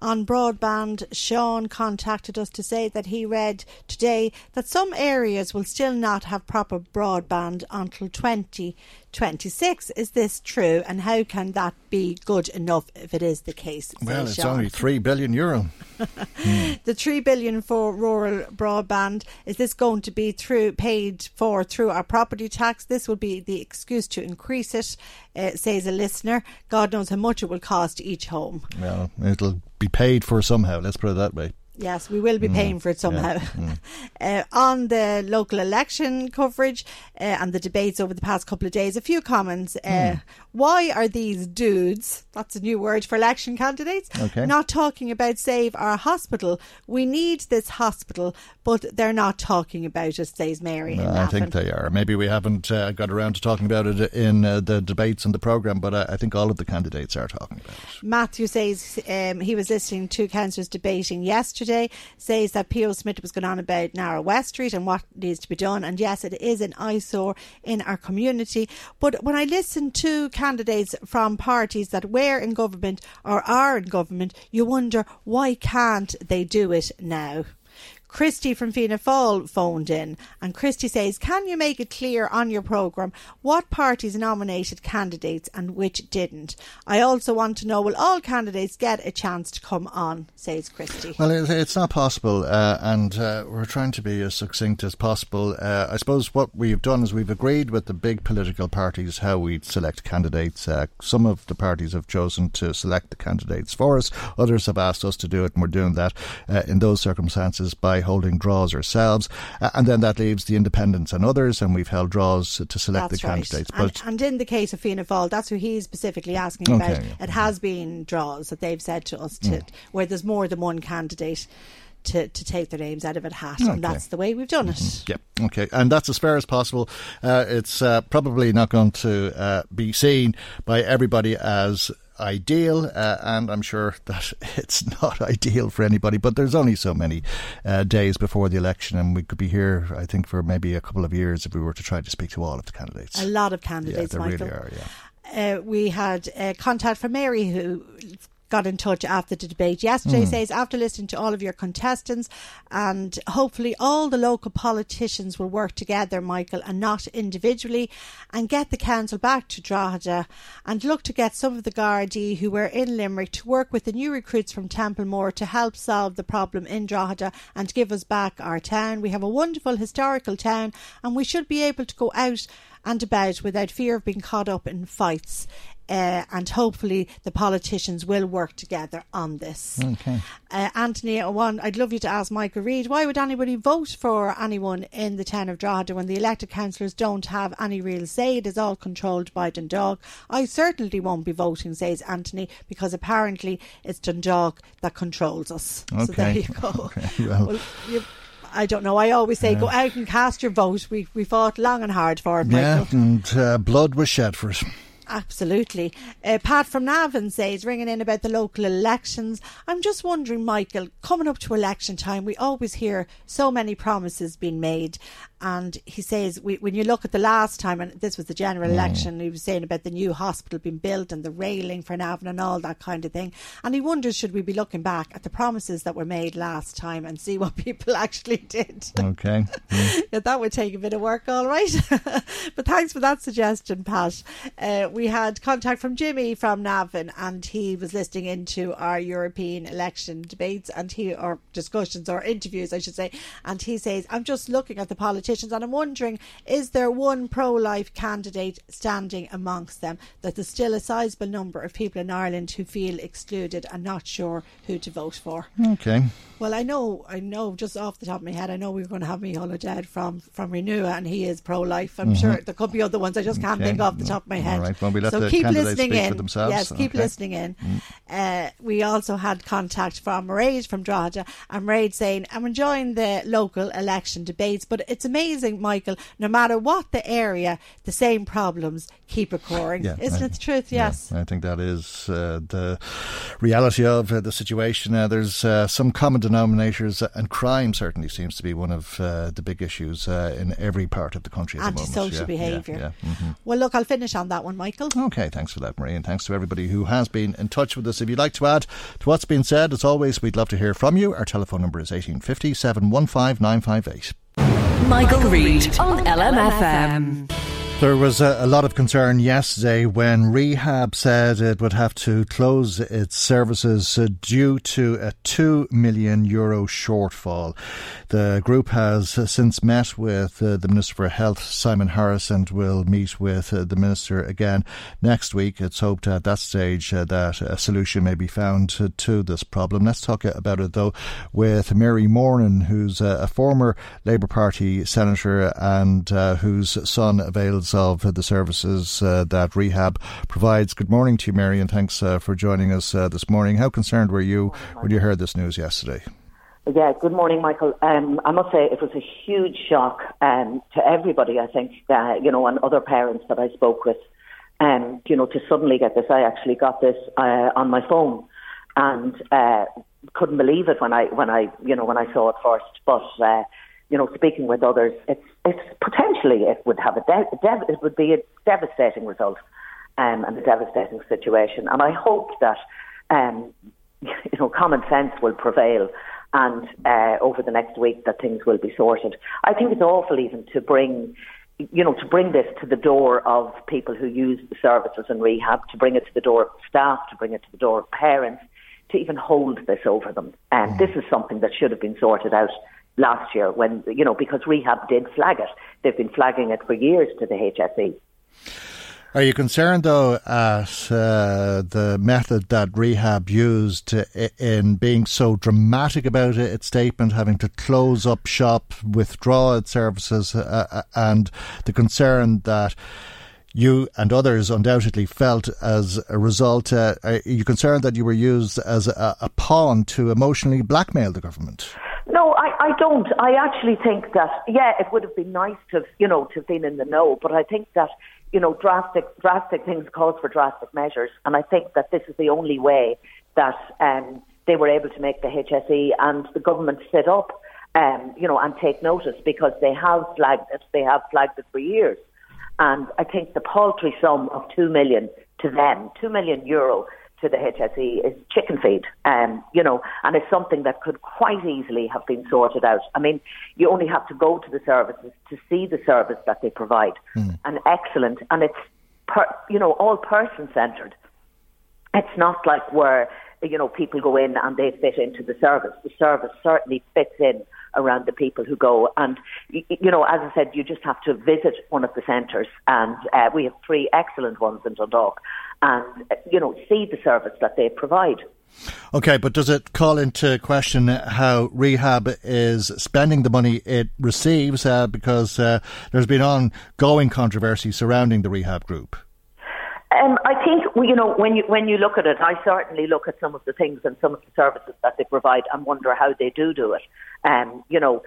S7: on broadband, Sean contacted us to say that he read today that some areas will still not have proper broadband until 2026. Is this true? And how can that be good enough if it is the case?
S3: Well, it's Sean. only 3 billion euro.
S7: mm. The 3 billion for rural broadband, is this going to be through paid for through our property tax? This will be the excuse to increase it, uh, says a listener. God knows how much it will cost each home.
S3: Well, it'll be paid for somehow, let's put it that way.
S7: Yes, we will be mm. paying for it somehow. Yeah. Mm. uh, on the local election coverage uh, and the debates over the past couple of days, a few comments. Uh, mm. Why are these dudes, that's a new word for election candidates, okay. not talking about Save Our Hospital? We need this hospital, but they're not talking about it, says Mary.
S3: I think they are. Maybe we haven't uh, got around to talking about it in uh, the debates and the programme, but I think all of the candidates are talking about it.
S7: Matthew says um, he was listening to councillors debating yesterday yesterday says that Pio Smith was going on about Narrow West Street and what needs to be done. And yes, it is an eyesore in our community. But when I listen to candidates from parties that were in government or are in government, you wonder why can't they do it now? Christy from Fianna Fáil phoned in, and Christy says, Can you make it clear on your programme what parties nominated candidates and which didn't? I also want to know will all candidates get a chance to come on, says Christy.
S3: Well, it's not possible, uh, and uh, we're trying to be as succinct as possible. Uh, I suppose what we've done is we've agreed with the big political parties how we'd select candidates. Uh, some of the parties have chosen to select the candidates for us, others have asked us to do it, and we're doing that uh, in those circumstances by by holding draws ourselves, uh, and then that leaves the independents and others, and we've held draws to select
S7: that's
S3: the candidates.
S7: But and, and, in the case of Fianna Fáil, that's who he's specifically asking okay, about. Yeah. It has been draws that they've said to us to, mm. where there's more than one candidate. To, to take their names out of a hat, okay. and that's the way we've done it.
S3: Mm-hmm. Yeah, okay, and that's as fair as possible. Uh, it's uh, probably not going to uh, be seen by everybody as ideal, uh, and I'm sure that it's not ideal for anybody. But there's only so many uh, days before the election, and we could be here, I think, for maybe a couple of years if we were to try to speak to all of the candidates.
S7: A lot of candidates,
S3: yeah,
S7: there
S3: Michael. really are. Yeah.
S7: Uh, we had uh, contact from Mary who got in touch after the debate yesterday mm. says after listening to all of your contestants and hopefully all the local politicians will work together michael and not individually and get the council back to drogheda and look to get some of the Gardaí who were in limerick to work with the new recruits from templemore to help solve the problem in drogheda and give us back our town we have a wonderful historical town and we should be able to go out and about without fear of being caught up in fights uh, and hopefully the politicians will work together on this.
S3: Okay.
S7: Uh, Anthony, one, I'd love you to ask Michael Reade why would anybody vote for anyone in the town of Drogheda when the elected councillors don't have any real say? It is all controlled by Dundalk. I certainly won't be voting, says Anthony, because apparently it's Dundalk that controls us.
S3: Okay.
S7: So there you go.
S3: Okay, well.
S7: well you, I don't know. I always say, go out and cast your vote. We we fought long and hard for it,
S3: Yeah, and uh, blood was shed for it.
S7: Absolutely. Uh, Pat from Navan says, ringing in about the local elections. I'm just wondering, Michael, coming up to election time, we always hear so many promises being made. And he says, we, when you look at the last time, and this was the general
S3: Mm.
S7: election, he was saying about the new hospital being built and the railing for Navan and all that kind of thing. And he wonders, should we be looking back at the promises that were made last time and see what people actually did?
S3: Okay. Mm.
S7: yeah, that would take a bit of work, all right. but thanks for that suggestion, Pat. Uh, we had contact from Jimmy from Navan, and he was listening into our European election debates and he or discussions or interviews, I should say. And he says, "I'm just looking at the politicians, and I'm wondering, is there one pro-life candidate standing amongst them? That there's still a sizable number of people in Ireland who feel excluded and not sure who to vote for."
S3: Okay.
S7: Well, I know, I know, just off the top of my head, I know we were going to have Mihola Dead from from Renua, and he is pro-life. I'm
S3: Mhm.
S7: sure there could be other ones. I just can't
S3: Okay.
S7: think off the top of my head.
S3: All right. Well, we let
S7: so keep listening in. Yes, keep
S3: Okay.
S7: listening in. Uh, we also had contact from Mairead from Drogheda, and Mairead saying, "I'm enjoying the local election debates, but it's amazing, Michael. No matter what the area, the same problems keep occurring.
S3: Yeah,
S7: Isn't
S3: I-
S7: it the truth? Yes."
S3: I think that is uh, the reality of uh, the situation. Uh, there's uh, some common denominators, uh, and crime certainly seems to be one of uh, the big issues uh, in every part of the country at the moment.
S7: Antisocial
S3: Yeah,
S7: behaviour.
S3: Yeah, yeah. Mhm.
S7: Well, look, I'll finish on that one, Michael.
S3: Okay, thanks for that, Marie, and thanks to everybody who has been in touch with us. If you'd like to add to what's been said, as always, we'd love to hear from you. Our telephone number is 1850 715 958.
S2: Michael Reade on LMFM.
S3: There was a, lot of concern yesterday when Rehab said it would have to close its services uh, due to a 2 million euro shortfall. The group has uh, since met with uh, the Minister for Health, Simon Harris, and will meet with the Minister again next week. It's hoped at that stage that a solution may be found to, this problem. Let's talk about it though with Mary Moran, who's a former Labour Party senator and whose son avails of the services uh, that rehab provides. Good morning to you, Mary, and thanks uh, for joining us uh, this morning. How concerned were you when you heard this news yesterday?
S13: Yeah, good morning, Michael. Um, I must say it was a huge shock um, to everybody, I think, uh, you know, and other parents that I spoke with. Um, you know, to suddenly get this, I actually got this uh, on my phone and uh, couldn't believe it when I, when I, you know, when I saw it first. But, uh, you know, speaking with others, it's, it's potentially it would have a, de- dev- it would be a devastating result um, and a devastating situation. And I hope that, um, you know, common sense will prevail and uh, over the next week that things will be sorted. I think it's awful even to bring, you know, to bring this to the door of people who use the services in rehab, to bring it to the door of staff, to bring it to the door of parents, to even hold this over them. And this is something that should have been sorted out last year when, you know, because rehab did flag it. They've been flagging it for years to the HSE.
S3: Are you concerned, though, at uh, the method that rehab used in being so dramatic about it, its statement, having to close up shop, withdraw its services, uh, uh, and the concern that you and others undoubtedly felt as a result? Uh, are you concerned that you were used as a, a pawn to emotionally blackmail the government?
S13: No, I, I don't. I actually think that, yeah, it would have been nice to, have, you know, to have been in the know, but I think that, you know, drastic, drastic things cause for drastic measures. And I think that this is the only way that um, they were able to make the HSE and the government sit up, um, you know, and take notice because they have flagged it. They have flagged it for years. And I think the paltry sum of two million to them, two million euro to the HSE is chicken feed, um, you know, and it's something that could quite easily have been sorted out. I mean, you only have to go to the services to see the service that they provide, and excellent, and it's, per, you know, all person centred. It's not like where you know people go in and they fit into the service. The service certainly fits in around the people who go. And you know, as I said, you just have to visit one of the centres, and uh, we have three excellent ones in Dundalk. and, you know, see the service that they provide.
S3: Okay, but does it call into question how rehab is spending the money it receives? Uh, because uh, there's been ongoing controversy surrounding the rehab group.
S13: Um, I think you know when you when you look at it, I certainly look at some of the things and some of the services that they provide and wonder how they do do it. Um, you know,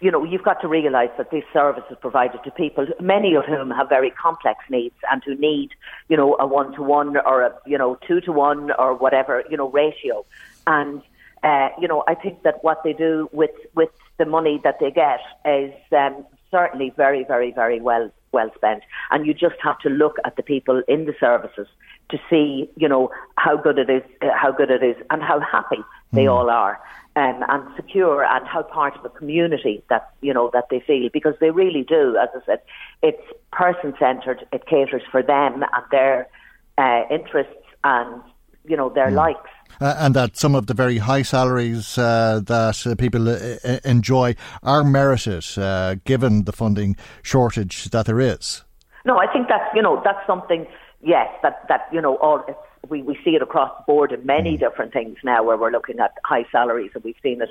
S13: you know, you've got to realise that this service is provided to people, many of whom have very complex needs and who need, you know, a one to one or a, you know, two to one or whatever, you know, ratio. And, uh, you know, I think that what they do with, with the money that they get is um, certainly very, very, very well, well spent. And you just have to look at the people in the services to see, you know, how good it is, uh, how good it is, and how happy they mm. all are um, and secure and how part of a community that you know that they feel because they really do. As I said, it's person centred. It caters for them and their uh, interests and you know their mm. likes.
S3: Uh, and that some of the very high salaries uh, that uh, people uh, enjoy are merited, uh, given the funding shortage that there is.
S13: No, I think that's you know that's something. Yes, that that you know all we, we see it across the board in many mm. different things now where we're looking at high salaries and we've seen it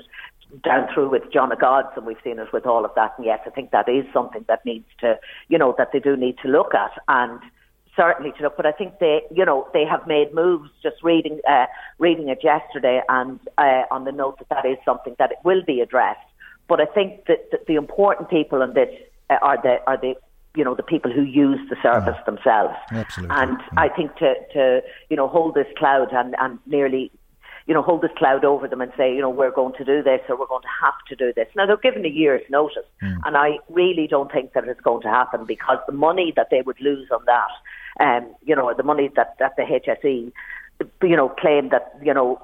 S13: down through with John of Gods and we've seen it with all of that. And yes, I think that is something that needs to, you know, that they do need to look at and certainly to look. But I think they, you know, they have made moves. Just reading, uh, reading it yesterday, and uh, on the note that that is something that it will be addressed. But I think that the, the important people in this uh, are the are the you know the people who use the service themselves.
S3: Absolutely.
S13: And I think to to you know hold this cloud and and nearly you know hold this cloud over them and say you know we're going to do this or we're going to have to do this. Now they're given a year's notice, mm. and I really don't think that it's going to happen because the money that they would lose on that, um, you know, the money that that the HSE, you know, claim that you know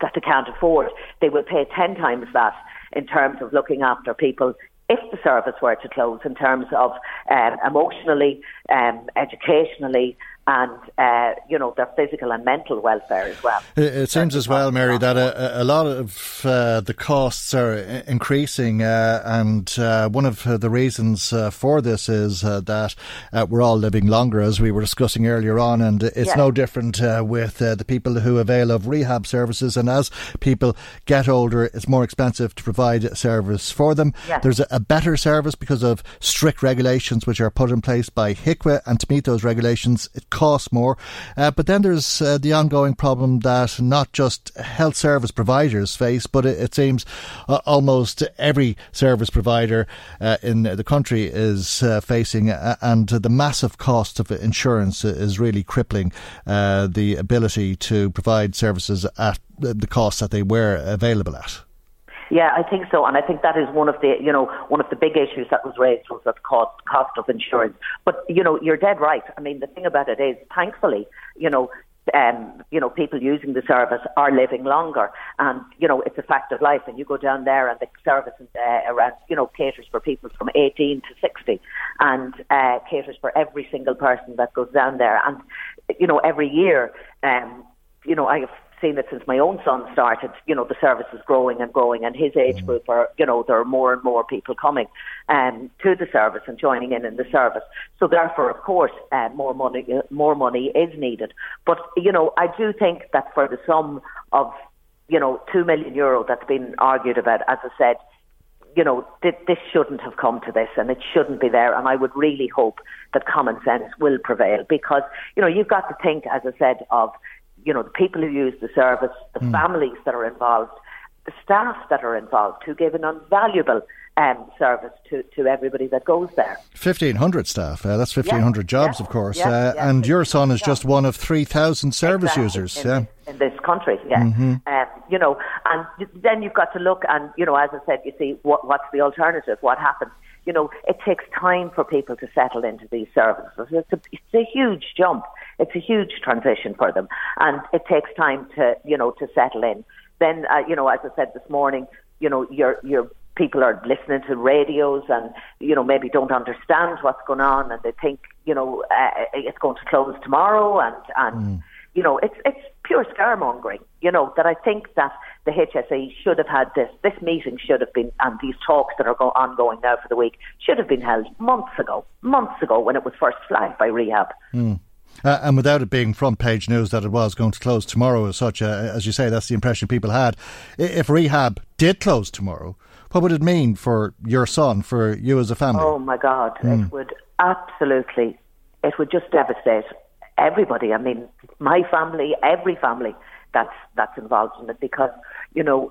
S13: that they can't afford, they will pay ten times that in terms of looking after people if the service were to close in terms of um, emotionally, um, educationally, and uh, you know their physical and mental welfare as well.
S3: It, it seems as well, Mary, that a, a lot of uh, the costs are increasing, uh, and uh, one of the reasons uh, for this is uh, that we're all living longer, as we were discussing earlier on, and it's yes. no different with the people who avail of rehab services. And as people get older, it's more expensive to provide service for them.
S13: Yes.
S3: There's a, a better service because of strict regulations which are put in place by HIQA, and to meet those regulations, it costs more. Uh, but then there's uh, the ongoing problem that not just health service providers face, but it, it seems uh, almost every service provider uh, in the country is uh, facing, uh, and the massive cost of insurance is really crippling the ability to provide services at the cost that they were available at.
S13: Yeah, I think so, and I think that is one of the you know one of the big issues that was raised was the cost cost of insurance. But you know, you're dead right. I mean, the thing about it is, thankfully, you know, um, you know, people using the service are living longer, and you know, it's a fact of life. And you go down there, and the service uh, around, you know, caters for people from 18 to 60, and uh, caters for every single person that goes down there. And you know, every year, um, you know, I have seen it since my own son started. You know, the service is growing and growing, and his age mm. group are, you know, there are more and more people coming um, to the service and joining in in the service. So therefore, of course, uh, more money, uh, more money is needed. But you know, I do think that for the sum of, you know, two million euro that's been argued about, as I said, you know, th- this shouldn't have come to this and it shouldn't be there. And I would really hope that common sense will prevail because, you know, you've got to think, as I said, of you know, the people who use the service, the mm. families that are involved, the staff that are involved who give an invaluable um, service to, to everybody that goes there.
S3: 1,500 staff. Uh, that's 1,500 jobs, of course. uh, and your son is just one of 3,000 service
S13: exactly.
S3: users.
S13: In,
S3: yeah.
S13: in this country, yeah.
S3: Mm-hmm.
S13: Um, you know, and then you've got to look and, you know, as I said, you see, what, what's the alternative? What happens? You know, it takes time for people to settle into these services. It's a, it's a huge jump. It's a huge transition for them, and it takes time to you know to settle in. Then uh, you know, as I said this morning, you know, your your people are listening to radios and you know maybe don't understand what's going on, and they think you know uh, it's going to close tomorrow, and and mm. you know it's it's pure scaremongering. You know that I think that the HSE should have had this. This meeting should have been, and these talks that are go- ongoing now for the week should have been held months ago, months ago when it was first flagged by Rehab.
S3: Mm. Uh, and without it being front page news that it was going to close tomorrow as such, uh, as you say, that's the impression people had. If rehab did close tomorrow, what would it mean for your son, for you as a family?
S13: Oh my God, mm. it hmm. would absolutely, it would just devastate everybody. I mean, my family, every family that's that's involved in it, because you know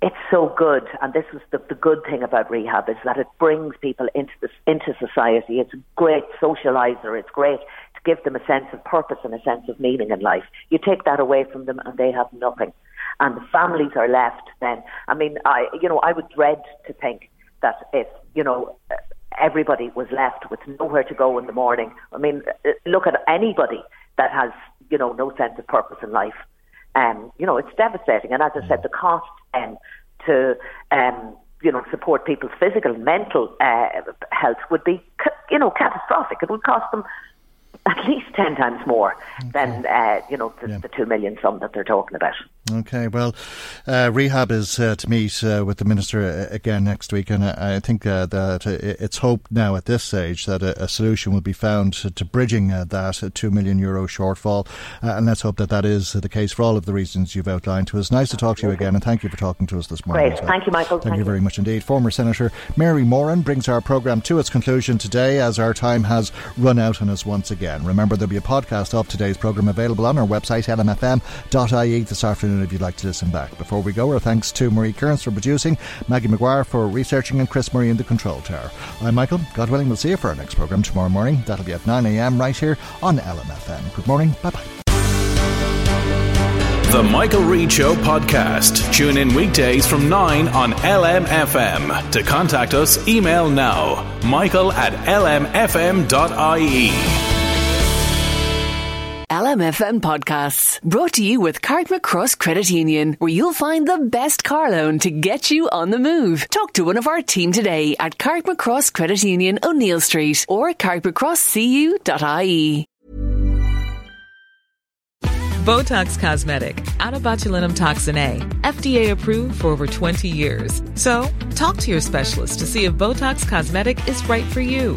S13: it's so good, and this is the, the good thing about rehab is that it brings people into this, into society. It's a great socializer. It's great give them a sense of purpose and a sense of meaning in life. You take that away from them, and they have nothing. And the families are left. Then, I mean, I you know I would dread to think that if you know everybody was left with nowhere to go in the morning. I mean, look at anybody that has you know no sense of purpose in life um, you know, it's devastating. And as I said, the cost um, to um, you know support people's physical, mental uh, health would be you know catastrophic. It would cost them at least 10 times more than, uh, you know, the, yeah. the, 2 million sum that they're talking about.
S3: Okay, well, uh, rehab is uh, to meet uh, with the Minister uh, again next week, and I think uh, that it's hoped now at this stage that a, a solution will be found to, to bridging that 2 million euro shortfall, and let's hope that that is the case for all of the reasons you've outlined to us. Nice to talk to you again, and thank you for talking to us this morning.
S13: Great, well. thank you, Michael.
S3: Thank, thank you very much indeed. Former Senator Mary Moran brings our programme to its conclusion today as our time has run out on us once again. Remember, there'll be a podcast of today's programme available on our website, lmfm.ie, this afternoon if you'd like to listen back. Before we go, our thanks to Marie Kearns for producing, Maggie McGuire for researching, and Chris Murray in the control tower. I'm Michael. God willing, we'll see you for our next programme tomorrow morning. That'll be at 9am right here on LMFM. Good morning. Bye bye.
S1: The Michael Reade Show podcast. Tune in weekdays from 9 on LMFM. To contact us, email now michael at lmfm.ie.
S2: LMFM podcasts brought to you with Carrickmacross Credit Union, where you'll find the best car loan to get you on the move. Talk to one of our team today at Carrickmacross Credit Union, O'Neill Street, or carrickmacrosscu.ie.
S14: Botox Cosmetic, onabotulinumtoxinA, FDA approved for over 20 years. So, talk to your specialist to see if Botox Cosmetic is right for you.